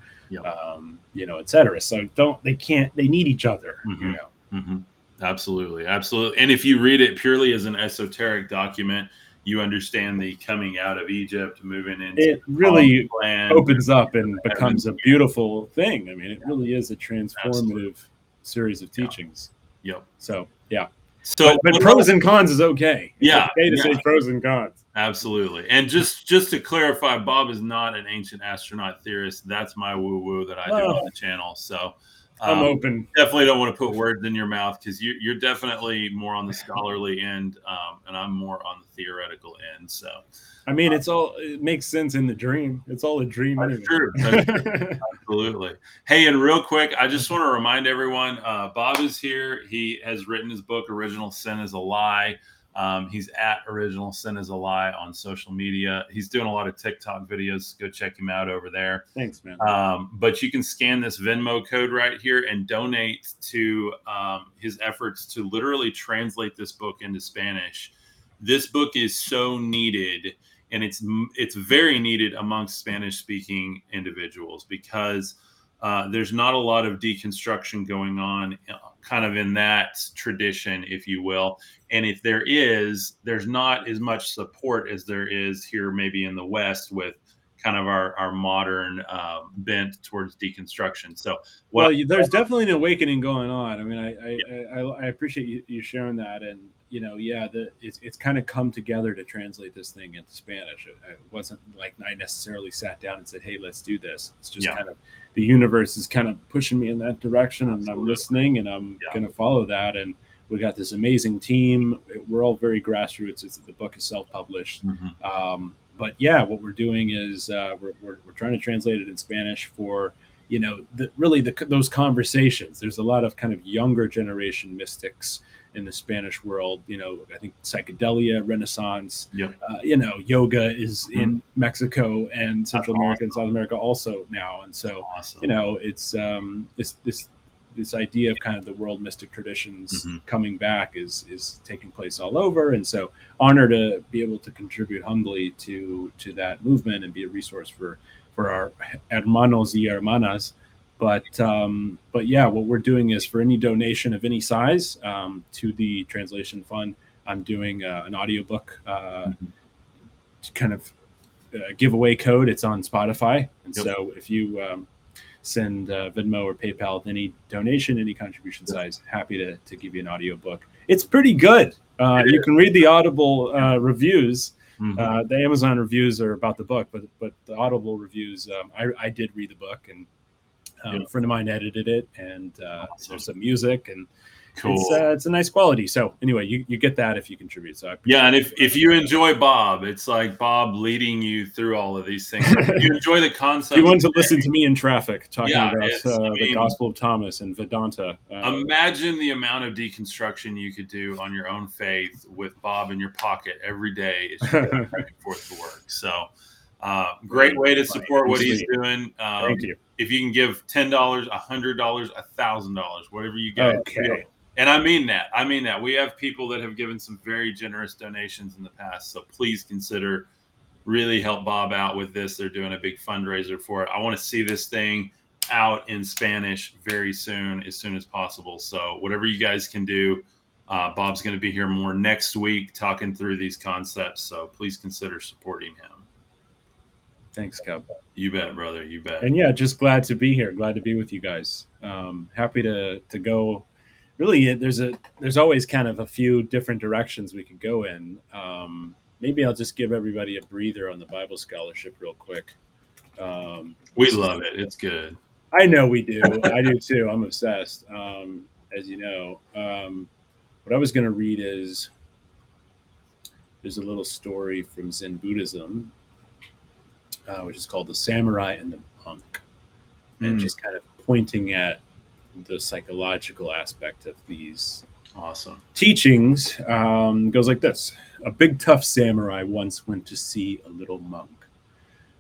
um, you know etc so don't they can't they need each other mm-hmm. you know mm-hmm. Absolutely absolutely and if you read it purely as an esoteric document you understand the coming out of Egypt, moving into it really land. opens up and becomes a beautiful thing. I mean, it really is a transformative Absolutely. series of teachings. Yep. So yeah. So, but, but pros and cons is okay. It's yeah. Okay to yeah. say pros and cons. Absolutely. And just just to clarify, Bob is not an ancient astronaut theorist. That's my woo woo that I do oh. on the channel. So I'm um, open. Definitely don't want to put words in your mouth because you, are definitely more on the scholarly end, um, and I'm more on the theoretical end. So, I mean, it's all it makes sense in the dream. It's all a dream. That's anyway. true. That's true. Absolutely. Hey, and real quick, I just want to remind everyone: uh, Bob is here. He has written his book, "Original Sin Is a Lie." Um, he's at Original Sin is a Lie on social media. He's doing a lot of TikTok videos. Go check him out over there. Thanks, man. Um, but you can scan this Venmo code right here and donate to um, his efforts to literally translate this book into Spanish. This book is so needed, and it's it's very needed amongst Spanish speaking individuals because uh, there's not a lot of deconstruction going on uh, kind of in that tradition if you will. And if there is there's not as much support as there is here maybe in the west with kind of our, our modern uh, bent towards deconstruction so well, well there's definitely an awakening going on i mean i i, yeah. I, I, appreciate you, you sharing that and you know yeah the it's, it's kind of come together to translate this thing into spanish it, it, wasn't like i necessarily sat down and said hey let's do this it's just yeah. kind of the universe is kind of pushing me in that direction Absolutely. and i'm listening and i'm yeah. going to follow that and we got this amazing team. We're all very grassroots. It's, the book is self-published. Mm-hmm. Um, but yeah, what we're doing is uh, we're, we're, we're, trying to translate it in Spanish for you know the, really the, those conversations. There's a lot of kind of younger generation mystics in the Spanish world. You know, I think psychedelia, Renaissance. Yep. Uh, you know, yoga is mm-hmm. in Mexico and Central That's America awesome. and South America also now, and so awesome. you know, it's um, it's this this idea of kind of the world mystic traditions mm-hmm. coming back is is taking place all over and so honor to be able to contribute humbly to to that movement and be a resource for for our hermanos y hermanas but um, but yeah what we're doing is for any donation of any size um, to the translation fund i'm doing uh, an audiobook uh, mm-hmm. kind of uh, giveaway code it's on spotify and yep. so if you um, send uh, Venmo or PayPal with any donation, any contribution size. Happy to, to give you an audio book. It's pretty good. Uh, you can read the Audible uh, reviews. Mm-hmm. Uh, the Amazon reviews are about the book, but but the Audible reviews, um, I, I did read the book, and um, yeah. a friend of mine edited it, and uh, awesome. there's some music, and Cool. It's, uh, it's a nice quality. So anyway, you, you get that if you contribute. So yeah, and if, if you enjoy Bob, it's like Bob leading you through all of these things. If you enjoy the concept. you want to listen to me in traffic talking yeah, about uh, I mean, the Gospel of Thomas and Vedanta. Uh, imagine the amount of deconstruction you could do on your own faith with Bob in your pocket every day as you go back and forth to work. So. Uh, great way to support what he's doing. Um, Thank you. If you can give ten dollars, a hundred dollars, a thousand dollars, whatever you get, okay and I mean that. I mean that. We have people that have given some very generous donations in the past. So please consider really help Bob out with this. They're doing a big fundraiser for it. I want to see this thing out in Spanish very soon, as soon as possible. So whatever you guys can do, uh, Bob's going to be here more next week talking through these concepts. So please consider supporting him. Thanks, Cub. You bet, brother. You bet. And yeah, just glad to be here. Glad to be with you guys. Um, happy to to go really there's a there's always kind of a few different directions we could go in. Um, maybe I'll just give everybody a breather on the Bible scholarship real quick. Um, we love it. It's good. I know we do. I do too. I'm obsessed, um, as you know. Um, what I was going to read is there's a little story from Zen Buddhism, uh, which is called The Samurai and the Monk, and mm. just kind of pointing at the psychological aspect of these awesome. teachings um, goes like this. A big tough samurai once went to see a little monk.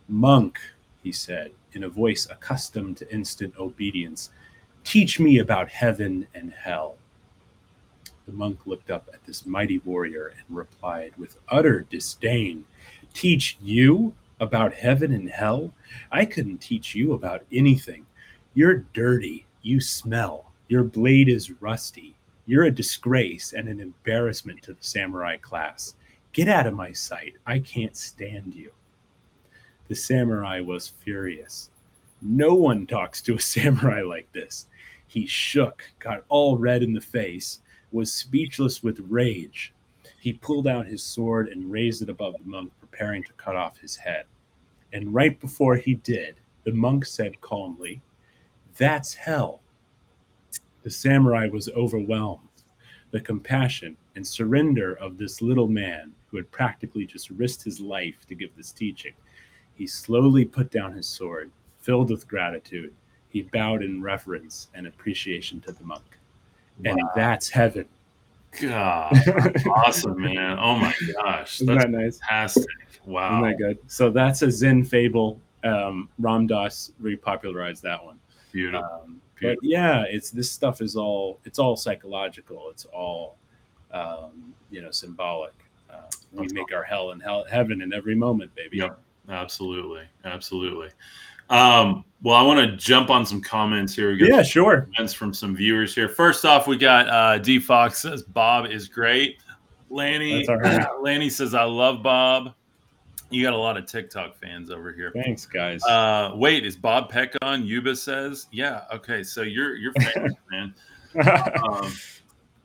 Monk he said in a voice accustomed to instant obedience teach me about heaven and hell. The monk looked up at this mighty warrior and replied with utter disdain teach you about heaven and hell? I couldn't teach you about anything. You're dirty you smell. Your blade is rusty. You're a disgrace and an embarrassment to the samurai class. Get out of my sight. I can't stand you. The samurai was furious. No one talks to a samurai like this. He shook, got all red in the face, was speechless with rage. He pulled out his sword and raised it above the monk, preparing to cut off his head. And right before he did, the monk said calmly, that's hell. The samurai was overwhelmed. The compassion and surrender of this little man who had practically just risked his life to give this teaching. He slowly put down his sword, filled with gratitude. He bowed in reverence and appreciation to the monk. Wow. And that's heaven. God, awesome, man. Oh my gosh. That's Isn't that nice? fantastic. Wow. Isn't that good? So that's a Zen fable. Um, Ram Dass repopularized that one. Beautiful. Um, Beautiful. But yeah, it's this stuff is all it's all psychological. It's all um, you know symbolic. Uh, we make our hell and hell heaven in every moment, baby. Yep, absolutely, absolutely. Um, well, I want to jump on some comments here. We got yeah, sure. Comments from some viewers here. First off, we got uh, D Fox says Bob is great. Lanny, Lanny says I love Bob. You got a lot of TikTok fans over here. Thanks, guys. Uh, wait, is Bob Peck on? Yuba says, yeah. Okay, so you're you're famous, man. Um,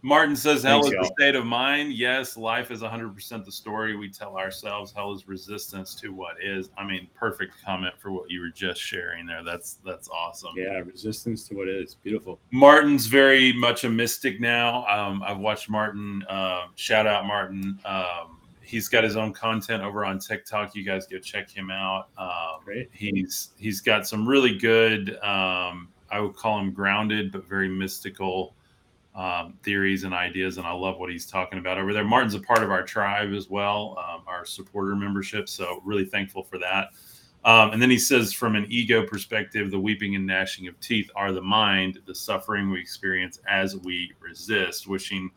Martin says, "Hell Thanks, is the state of mind." Yes, life is 100% the story we tell ourselves. Hell is resistance to what is. I mean, perfect comment for what you were just sharing there. That's that's awesome. Yeah, resistance to what is beautiful. Martin's very much a mystic now. Um, I've watched Martin. Uh, shout out Martin. Um, he's got his own content over on TikTok. You guys go check him out. Um, Great. He's he's got some really good. Um, I would call him grounded, but very mystical um, theories and ideas, and I love what he's talking about over there. Martin's a part of our tribe as well, um, our supporter membership. So really thankful for that. Um, and then he says, from an ego perspective, the weeping and gnashing of teeth are the mind, the suffering we experience as we resist, wishing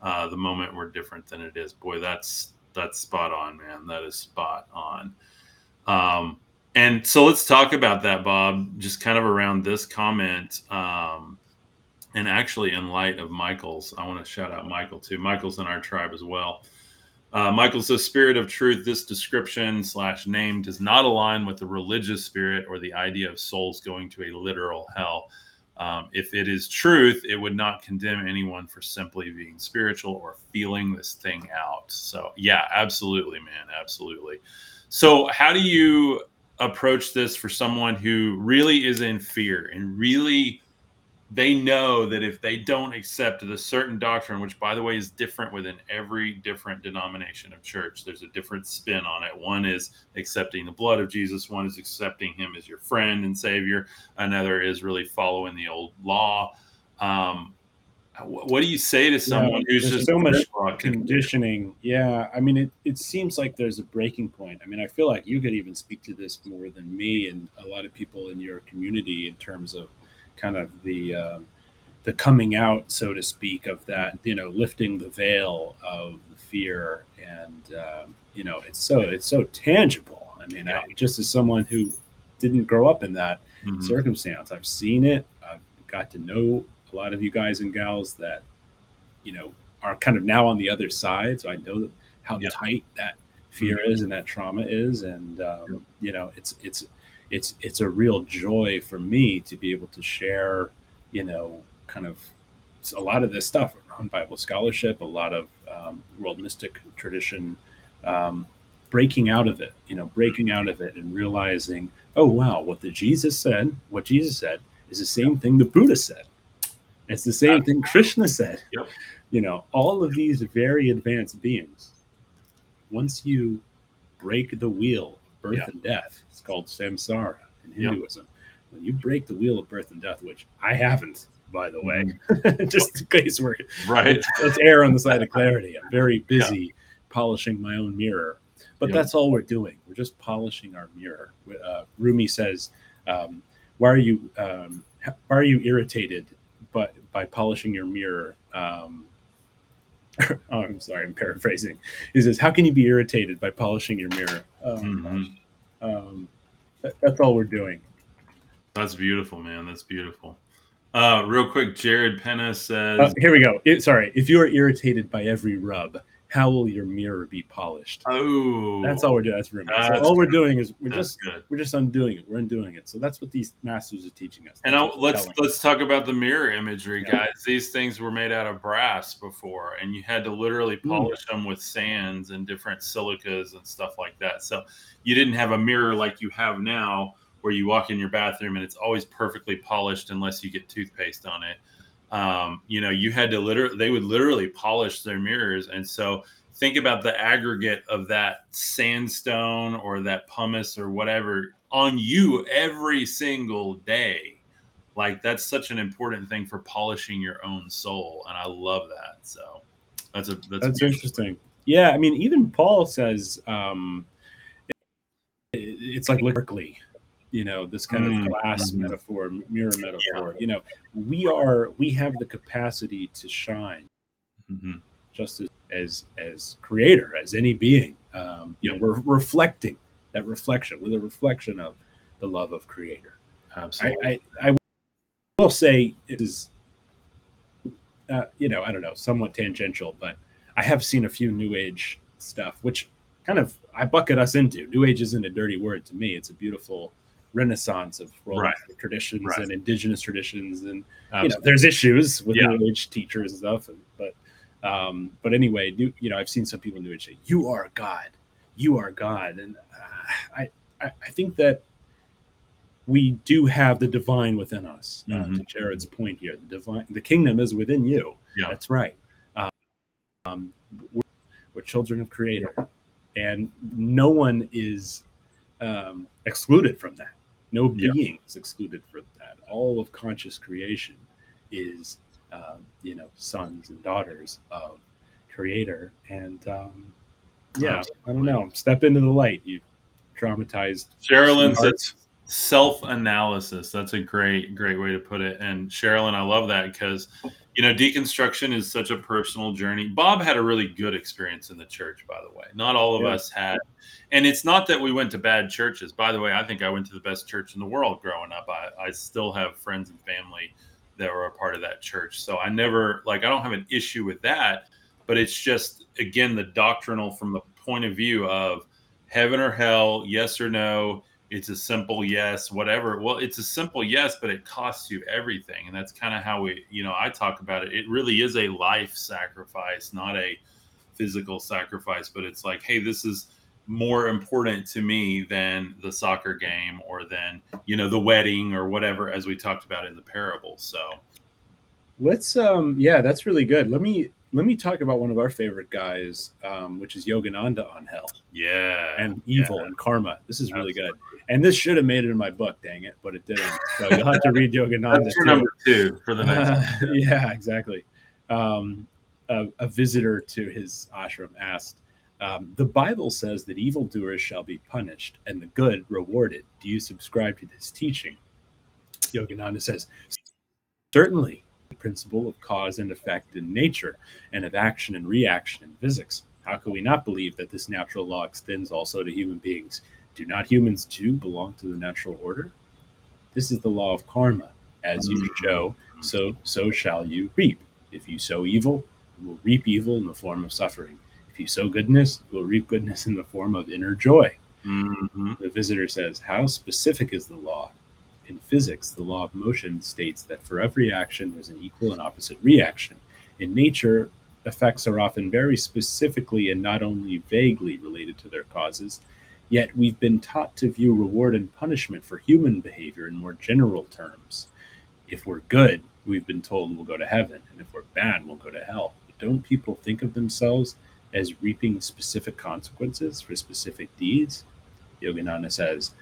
uh, the moment we're different than it is. Boy, that's that's spot on, man. That is spot on. Um, and so let's talk about that, Bob, just kind of around this comment. Um, and actually, in light of Michael's, I want to shout out Michael too. Michael's in our tribe as well. Uh, Michael says, "Spirit of truth. This description slash name does not align with the religious spirit or the idea of souls going to a literal hell. Um, if it is truth, it would not condemn anyone for simply being spiritual or feeling this thing out. So, yeah, absolutely, man, absolutely. So, how do you approach this for someone who really is in fear and really they know that if they don't accept the certain doctrine, which by the way is different within every different denomination of church, there's a different spin on it. One is accepting the blood of Jesus, one is accepting him as your friend and savior, another is really following the old law. Um, what do you say to someone yeah, who's just so much conditioning? Yeah, I mean, it, it seems like there's a breaking point. I mean, I feel like you could even speak to this more than me and a lot of people in your community in terms of kind of the uh, the coming out, so to speak, of that. You know, lifting the veil of the fear, and uh, you know, it's so it's so tangible. I mean, I, just as someone who didn't grow up in that mm-hmm. circumstance, I've seen it. I've got to know a lot of you guys and gals that you know are kind of now on the other side, so I know how yeah. tight that fear mm-hmm. is and that trauma is, and um, you know, it's it's it's it's a real joy for me to be able to share, you know, kind of a lot of this stuff around Bible scholarship, a lot of um, world mystic tradition, um, breaking out of it, you know, breaking out of it and realizing, oh wow, what the Jesus said, what Jesus said is the same thing the Buddha said. It's the same thing Krishna said. Yep. You know, all of these very advanced beings, once you break the wheel birth yeah. and death. It's called samsara in Hinduism. When you break the wheel of birth and death, which I haven't, by the way, mm-hmm. just in case we're right. Let's, let's, err on the side of clarity. I'm very busy yeah. polishing my own mirror, but that's all we're doing. We're just polishing our mirror. Uh, Rumi says, um, "Why are you um, why are you irritated, but by polishing your mirror?" Um, oh, I'm sorry, I'm paraphrasing. He says, "How can you be irritated by polishing your mirror?" Oh, mm-hmm. um, that, that's all we're doing. That's beautiful, man. That's beautiful. Uh, real quick, Jared Penna says, uh, "Here we go. It, sorry, if you are irritated by every rub, how will your mirror be polished? Oh, that's all we're doing. That's Rumi. So all we're doing is we're just good. we're just undoing it. We're undoing it. So that's what these masters are teaching us. And let's let's talk about the mirror imagery, yeah. guys. These things were made out of brass before, and you had to literally hmm. polish mm. them with sands and different silicas and stuff like that. So you didn't have a mirror like you have now, where you walk in your bathroom and it's always perfectly polished unless you get toothpaste on it um, you know, you had to literally, they would literally polish their mirrors. And so think about the aggregate of that sandstone or that pumice or whatever on you every single day. Like that's such an important thing for polishing your own soul. And I love that. So that's a, that's, that's interesting. Yeah. I mean, even Paul says, um, it's like literally you know this kind mm-hmm. of glass mm-hmm. metaphor mirror metaphor yeah. you know we are we have the capacity to shine mm-hmm. just as, as, as creator as any being um, you know we're reflecting that reflection with a reflection of the love of creator absolutely i, I, I will say it is uh, you know i don't know somewhat tangential but i have seen a few new age stuff which kind of i bucket us into new age isn't a dirty word to me it's a beautiful renaissance of world right. traditions right. and indigenous traditions and Absolutely. you know there's issues with yeah. new age teachers and stuff and, but um but anyway new, you know i've seen some people in new age say you are god you are god and uh, I, I, I think that we do have the divine within us uh, mm-hmm. to jared's point here the divine the kingdom is within you yeah that's right um we're, we're children of creator and no one is um, excluded from that no yeah. being is excluded from that. All of conscious creation is, uh, you know, sons and daughters of Creator. And um, yeah. I don't know. Step into the light. You traumatized. Sherilyn says self-analysis. That's a great, great way to put it. And Sherilyn, I love that because you know deconstruction is such a personal journey. Bob had a really good experience in the church, by the way. Not all of yeah. us had and it's not that we went to bad churches. By the way, I think I went to the best church in the world growing up. I, I still have friends and family that were a part of that church. So I never like I don't have an issue with that, but it's just again the doctrinal from the point of view of heaven or hell, yes or no. It's a simple yes, whatever. Well, it's a simple yes, but it costs you everything. And that's kind of how we, you know, I talk about it. It really is a life sacrifice, not a physical sacrifice, but it's like, hey, this is more important to me than the soccer game or than, you know, the wedding or whatever, as we talked about in the parable. So let's, um, yeah, that's really good. Let me, let me talk about one of our favorite guys, um, which is Yogananda on hell. Yeah. And evil yeah. and karma. This is really Absolutely. good. And this should have made it in my book, dang it, but it didn't. So you'll have to read Yogananda. That's number two for the next. Uh, yeah, exactly. Um, a, a, visitor to his ashram asked, um, "The Bible says that evildoers shall be punished and the good rewarded. Do you subscribe to this teaching?" Yogananda says, "Certainly." Principle of cause and effect in nature and of action and reaction in physics. How can we not believe that this natural law extends also to human beings? Do not humans too belong to the natural order? This is the law of karma. As you sow, so so shall you reap. If you sow evil, you will reap evil in the form of suffering. If you sow goodness, you will reap goodness in the form of inner joy. Mm-hmm. The visitor says, How specific is the law? In physics, the law of motion states that for every action, there's an equal and opposite reaction. In nature, effects are often very specifically and not only vaguely related to their causes, Yet we've been taught to view reward and punishment for human behavior in more general terms. If we're good, we've been told we'll go to heaven, and if we're bad, we'll go to hell. But don't people think of themselves as reaping specific consequences for specific deeds? Yogananda says,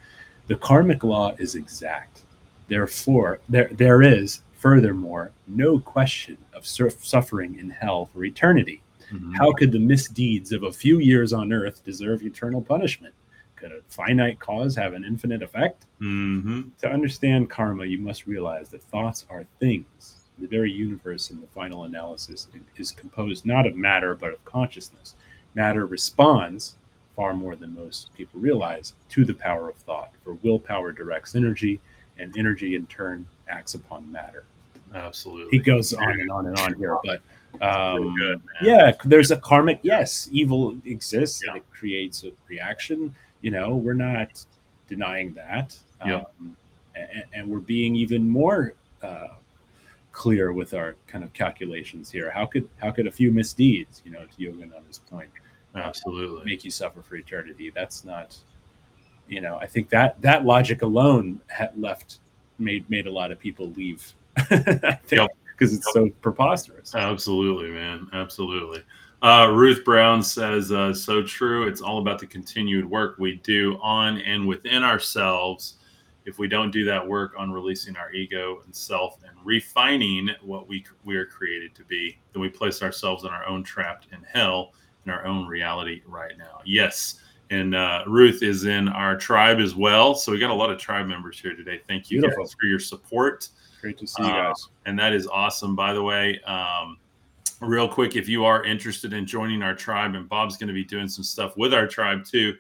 the karmic law is exact. Therefore, there, there is, furthermore, no question of suffering in hell for eternity. Mm-hmm. How could the misdeeds of a few years on earth deserve eternal punishment? Could a finite cause have an infinite effect? Mm-hmm. To understand karma, you must realize that thoughts are things. The very universe in the final analysis is composed not of matter, but of consciousness. Matter responds, far more than most people realize, to the power of thought, for willpower directs energy, and energy in turn acts upon matter. Absolutely. He goes on and on and on here, but um, good, yeah, there's a karmic. Yes, evil exists. Yeah. It creates a reaction. You know, we're not denying that. Yeah. Um, and, and, we're being even more uh, clear with our kind of calculations here. How could how could a few misdeeds, you know, to Yogananda's point, absolutely make you suffer for eternity? That's not, you know, I think that that logic alone had left made made a lot of people leave. because yep. it's yep. so preposterous. Absolutely, man. Absolutely. Uh, Ruth Brown says, uh, so true. It's all about the continued work we do on and within ourselves. If we don't do that work on releasing our ego and self and refining what we, we are created to be, then we place ourselves in our own trapped in hell in our own reality right now. Yes. And uh, Ruth is in our tribe as well. So we got a lot of tribe members here today. Thank you for your support. Great to see you uh, guys. and that is awesome, by the way. Um, real quick, if you are interested in joining our tribe, and Bob's going to be doing some stuff with our tribe too.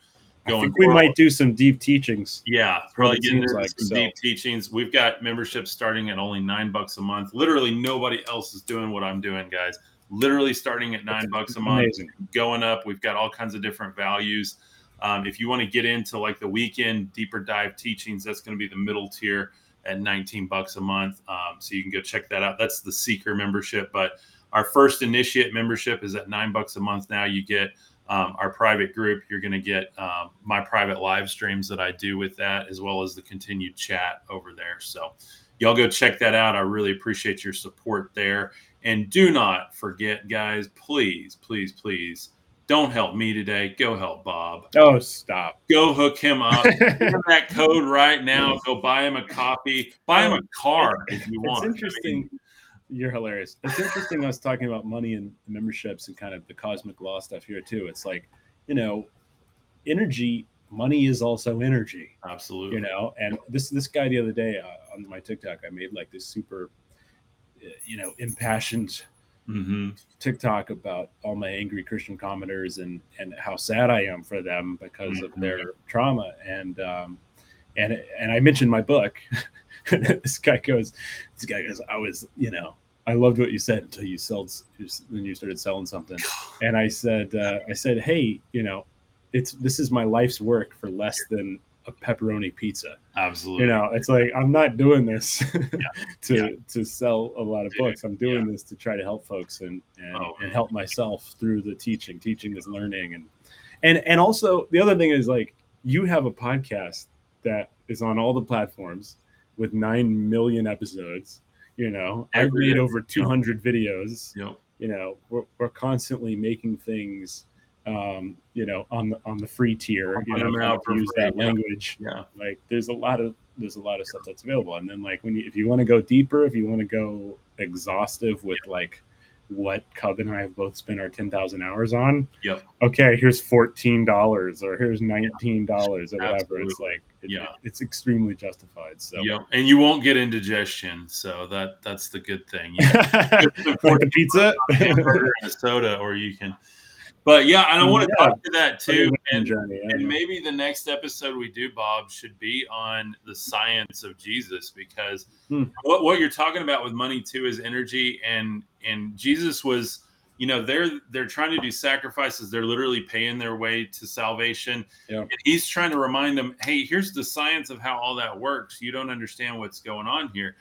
Going I think we might do some deep teachings. Yeah, probably getting into like, some so. deep teachings. We've got memberships starting at only nine bucks a month. Literally, nobody else is doing what I'm doing, guys. Literally starting at nine bucks a month, amazing. going up. We've got all kinds of different values. Um, if you want to get into like the weekend deeper dive teachings, that's going to be the middle tier at 19 bucks a month. Um, so you can go check that out. That's the seeker membership, but our first initiate membership is at nine bucks a month now. You get um, our private group. You're going to get um, my private live streams that I do with that, as well as the continued chat over there. So, y'all go check that out. I really appreciate your support there. And do not forget, guys, please, please, please don't help me today. Go help Bob. Oh, stop. Go hook him up. Give him that code right now. Go buy him a copy. Buy him a car if you want. It's interesting. I mean, you're hilarious. It's interesting us talking about money and memberships and kind of the cosmic law stuff here too. It's like, you know, energy, money is also energy. Absolutely. You know, and this this guy the other day uh, on my TikTok, I made like this super, you know, impassioned mm-hmm. TikTok about all my angry Christian commenters and and how sad I am for them because mm-hmm. of their trauma and um and and I mentioned my book. this guy goes, this guy goes, I was, you know, I loved what you said until you sold when you started selling something. And I said, uh, I said, hey, you know, it's this is my life's work for less than a pepperoni pizza. Absolutely. You know, it's like I'm not doing this to Yeah. to sell a lot of books. I'm doing yeah. this to try to help folks and and, Oh, and help myself through the teaching. Teaching is learning and and and also the other thing is like you have a podcast that is on all the platforms with 9 million episodes, you know. I've made over 200 videos Yep. you know we're, we're constantly making things um you know on the on the free tier you know out for use free, that yeah. language Yeah. like there's a lot of there's a lot of stuff that's available and then like when you if you want to go deeper if you want to go exhaustive with like what Cub and I have both spent our 10,000 hours on. Yep. Okay, here's $14 or here's $19 or whatever. It's like, it- Yeah. it's extremely justified. So, yeah, And you won't get indigestion, so that that's the good thing. You the pizza. hamburger and a soda, or you can. But yeah, and I want to Yeah. talk to that too. And journey. yeah. and maybe the next episode we do, Bob, should be on the science of Jesus because Hmm. what what you're talking about with money too is energy, and and Jesus was, you know, they're they're trying to do sacrifices. They're literally paying their way to salvation. Yeah. And he's trying to remind them, hey, here's the science of how all that works. You don't understand what's going on here.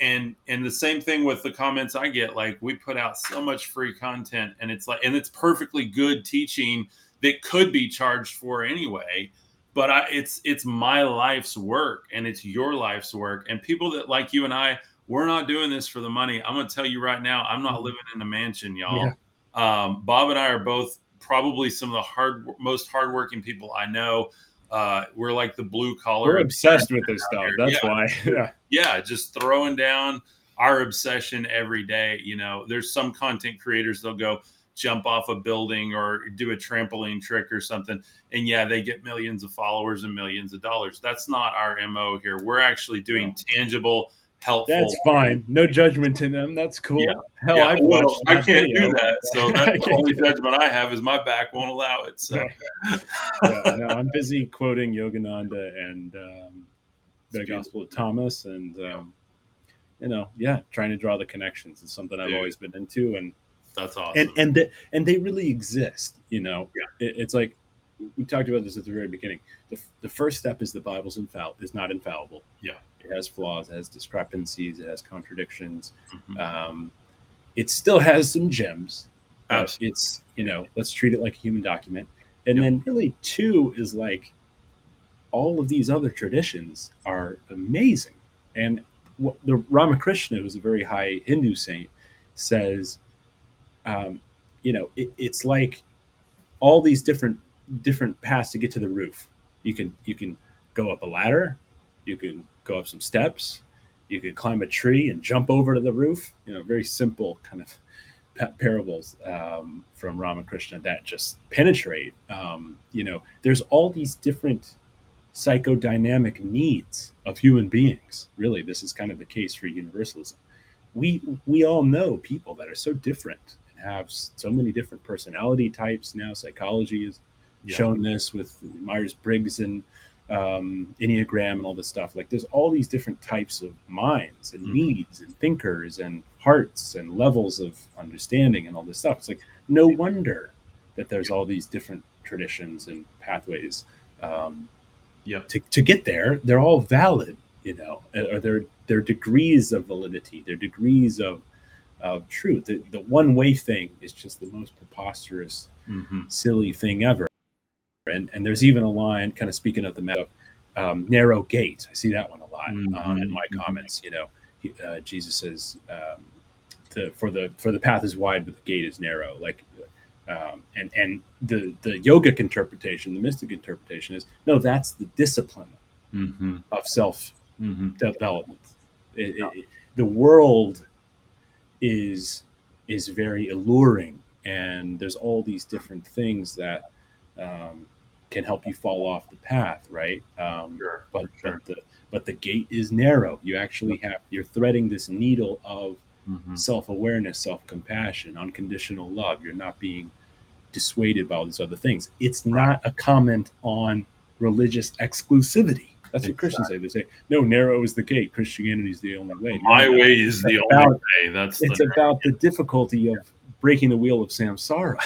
And and the same thing with the comments I get. Like we put out so much free content, and it's like, and it's perfectly good teaching that could be charged for anyway but I, it's it's my life's work and it's your life's work. And people that like you and i we're not doing this for the money. I'm going to tell you right now i'm not living in a mansion y'all. Um, bob and i are both probably some of the hard most hardworking people i know uh, we're like the blue collar We're obsessed with this stuff. here. That's Yeah. why. Yeah. yeah just throwing down our obsession every day you know there's some content creators they'll go jump off a building or do a trampoline trick or something and yeah they get millions of followers and millions of dollars that's not our mo here we're actually doing tangible helpful That's fine. No judgment to them. That's cool. Yeah. Hell, yeah, I've well, I can't video. do that. So that's the only judgment I have is my back won't allow it. So yeah, no, I'm busy quoting Yogananda and um, the Gospel of Thomas, and um, you know, yeah, trying to draw the connections is something I've Dude. always been into, and that's awesome. and and the, and they really exist. You know, Yeah. it, it's like we talked about this at the very beginning. The, the first step is the Bible's infallible is not infallible. Yeah. It has flaws, it has discrepancies, it has contradictions. Mhm. Um, it still has some gems. Absolutely. It's you know, let's treat it like a human document. And Yep. then really two is like all of these other traditions are amazing. And what the Ramakrishna, who's a very high Hindu saint, says, um, you know, it, it's like all these different different paths to get to the roof. You can you can go up a ladder, you can go up some steps, you could climb a tree and jump over to the roof. You know, very simple kind of parables um, from Ramakrishna that just penetrate. Um, you know, there's all these different psychodynamic needs of human beings. Really, this is kind of the case for universalism. We we all know people that are so different and have so many different personality types. Now, psychology has Yeah. shown this with Myers Briggs and um, Enneagram and all this stuff. Like, there's all these different types of minds and Mhm. needs and thinkers and hearts and levels of understanding and all this stuff. It's like no wonder that there's all these different traditions and pathways. Um, Yep. to, to get there, they're all valid, you know, or they're they're degrees of validity, they're degrees of of truth. The, the one way thing is just the most preposterous, Mhm. silly thing ever. And and there's even a line, kind of speaking of the meta, um, narrow gate. I see that one a lot um, in my comments. You know, he, uh, Jesus says, um, the, "For the for the path is wide, but the gate is narrow." Like, um, and and the the yogic interpretation, the mystic interpretation is no, that's the discipline Mhm. of self Mhm. development. It- it- it- the world is is very alluring, and there's all these different things that um, can help you fall off the path, right? Um, Sure. but Sure. but the but the gate is narrow. You actually have you're threading this needle of Mhm. self-awareness, self-compassion, unconditional love. You're not being dissuaded by all these other things. It's not a comment on religious exclusivity. That's what Christians say. They say, "No, narrow is the gate. Christianity is the only way." My No, way is the It's only way. That's It's the, about the difficulty of breaking the wheel of samsara,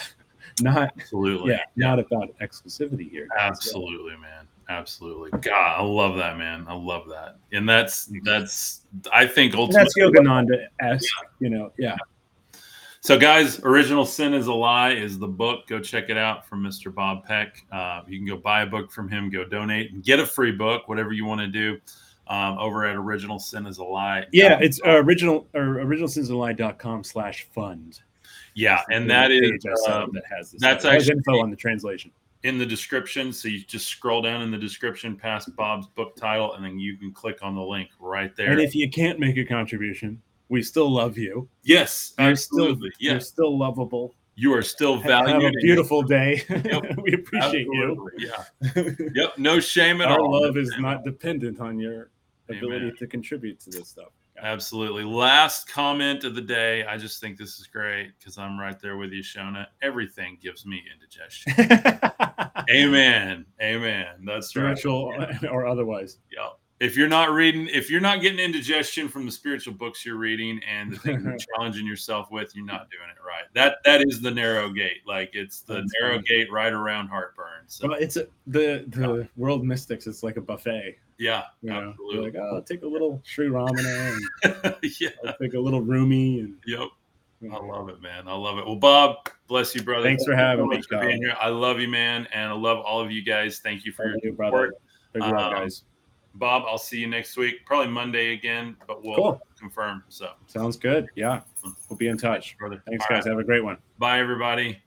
not absolutely. yeah, not about exclusivity here. Absolutely, man. Absolutely. God, I love that, man. I love that. And that's that's I think And ultimately that's Yogananda esque, you know. Yeah. So, guys, Original Sin is a Lie is the book. Go check it out from Mr. Bob Peck. Uh, you can go buy a book from him, go donate, and get a free book, whatever you want to do, um, over at Original Sin is a Lie. Yeah, it's uh, original or originalsinisalie.com slash fund. Yeah, and The that is page I saw um, that has this. that's actually- info on the translation. in the description. So you just scroll down in the description past Bob's book title, and then you can click on the link right there. And if you can't make a contribution, we still love you. yes, You're still absolutely. you're still lovable. you are still valuable. Have a beautiful day. Yep. we appreciate Absolutely. Yeah. you. Yep. No shame at Our all. love is not dependent on your ability Amen. to contribute to this stuff. Absolutely. Last comment of the day. I just think this is great because I'm right there with you, Shona. Everything gives me indigestion. Amen. Amen. That's right. Spiritual or otherwise. Yeah. If you're not reading, if you're not getting indigestion from the spiritual books you're reading and the things you're challenging yourself with, you're not doing it right. That that is the narrow gate. Like it's the That's narrow funny. gate right around heartburn. So Well, it's a, the the world mystics. It's like a buffet. yeah, You know, absolutely. like, oh, I'll take a little Sri Ramana and yeah. I'll take a little Rumi and Yep. I love it, man. I love it. Well, Bob, bless you, brother. Thanks for having me, for being here. I love you, man, and I love all of you guys. Thank you for Love your you, brother. support. Big love, Um, guys. Bob, I'll see you next week, probably Monday again, but we'll Cool. confirm. So, Sounds good. Yeah. Hmm. We'll be in touch. brother. Thanks, All guys. right. Have a great one. Bye, everybody.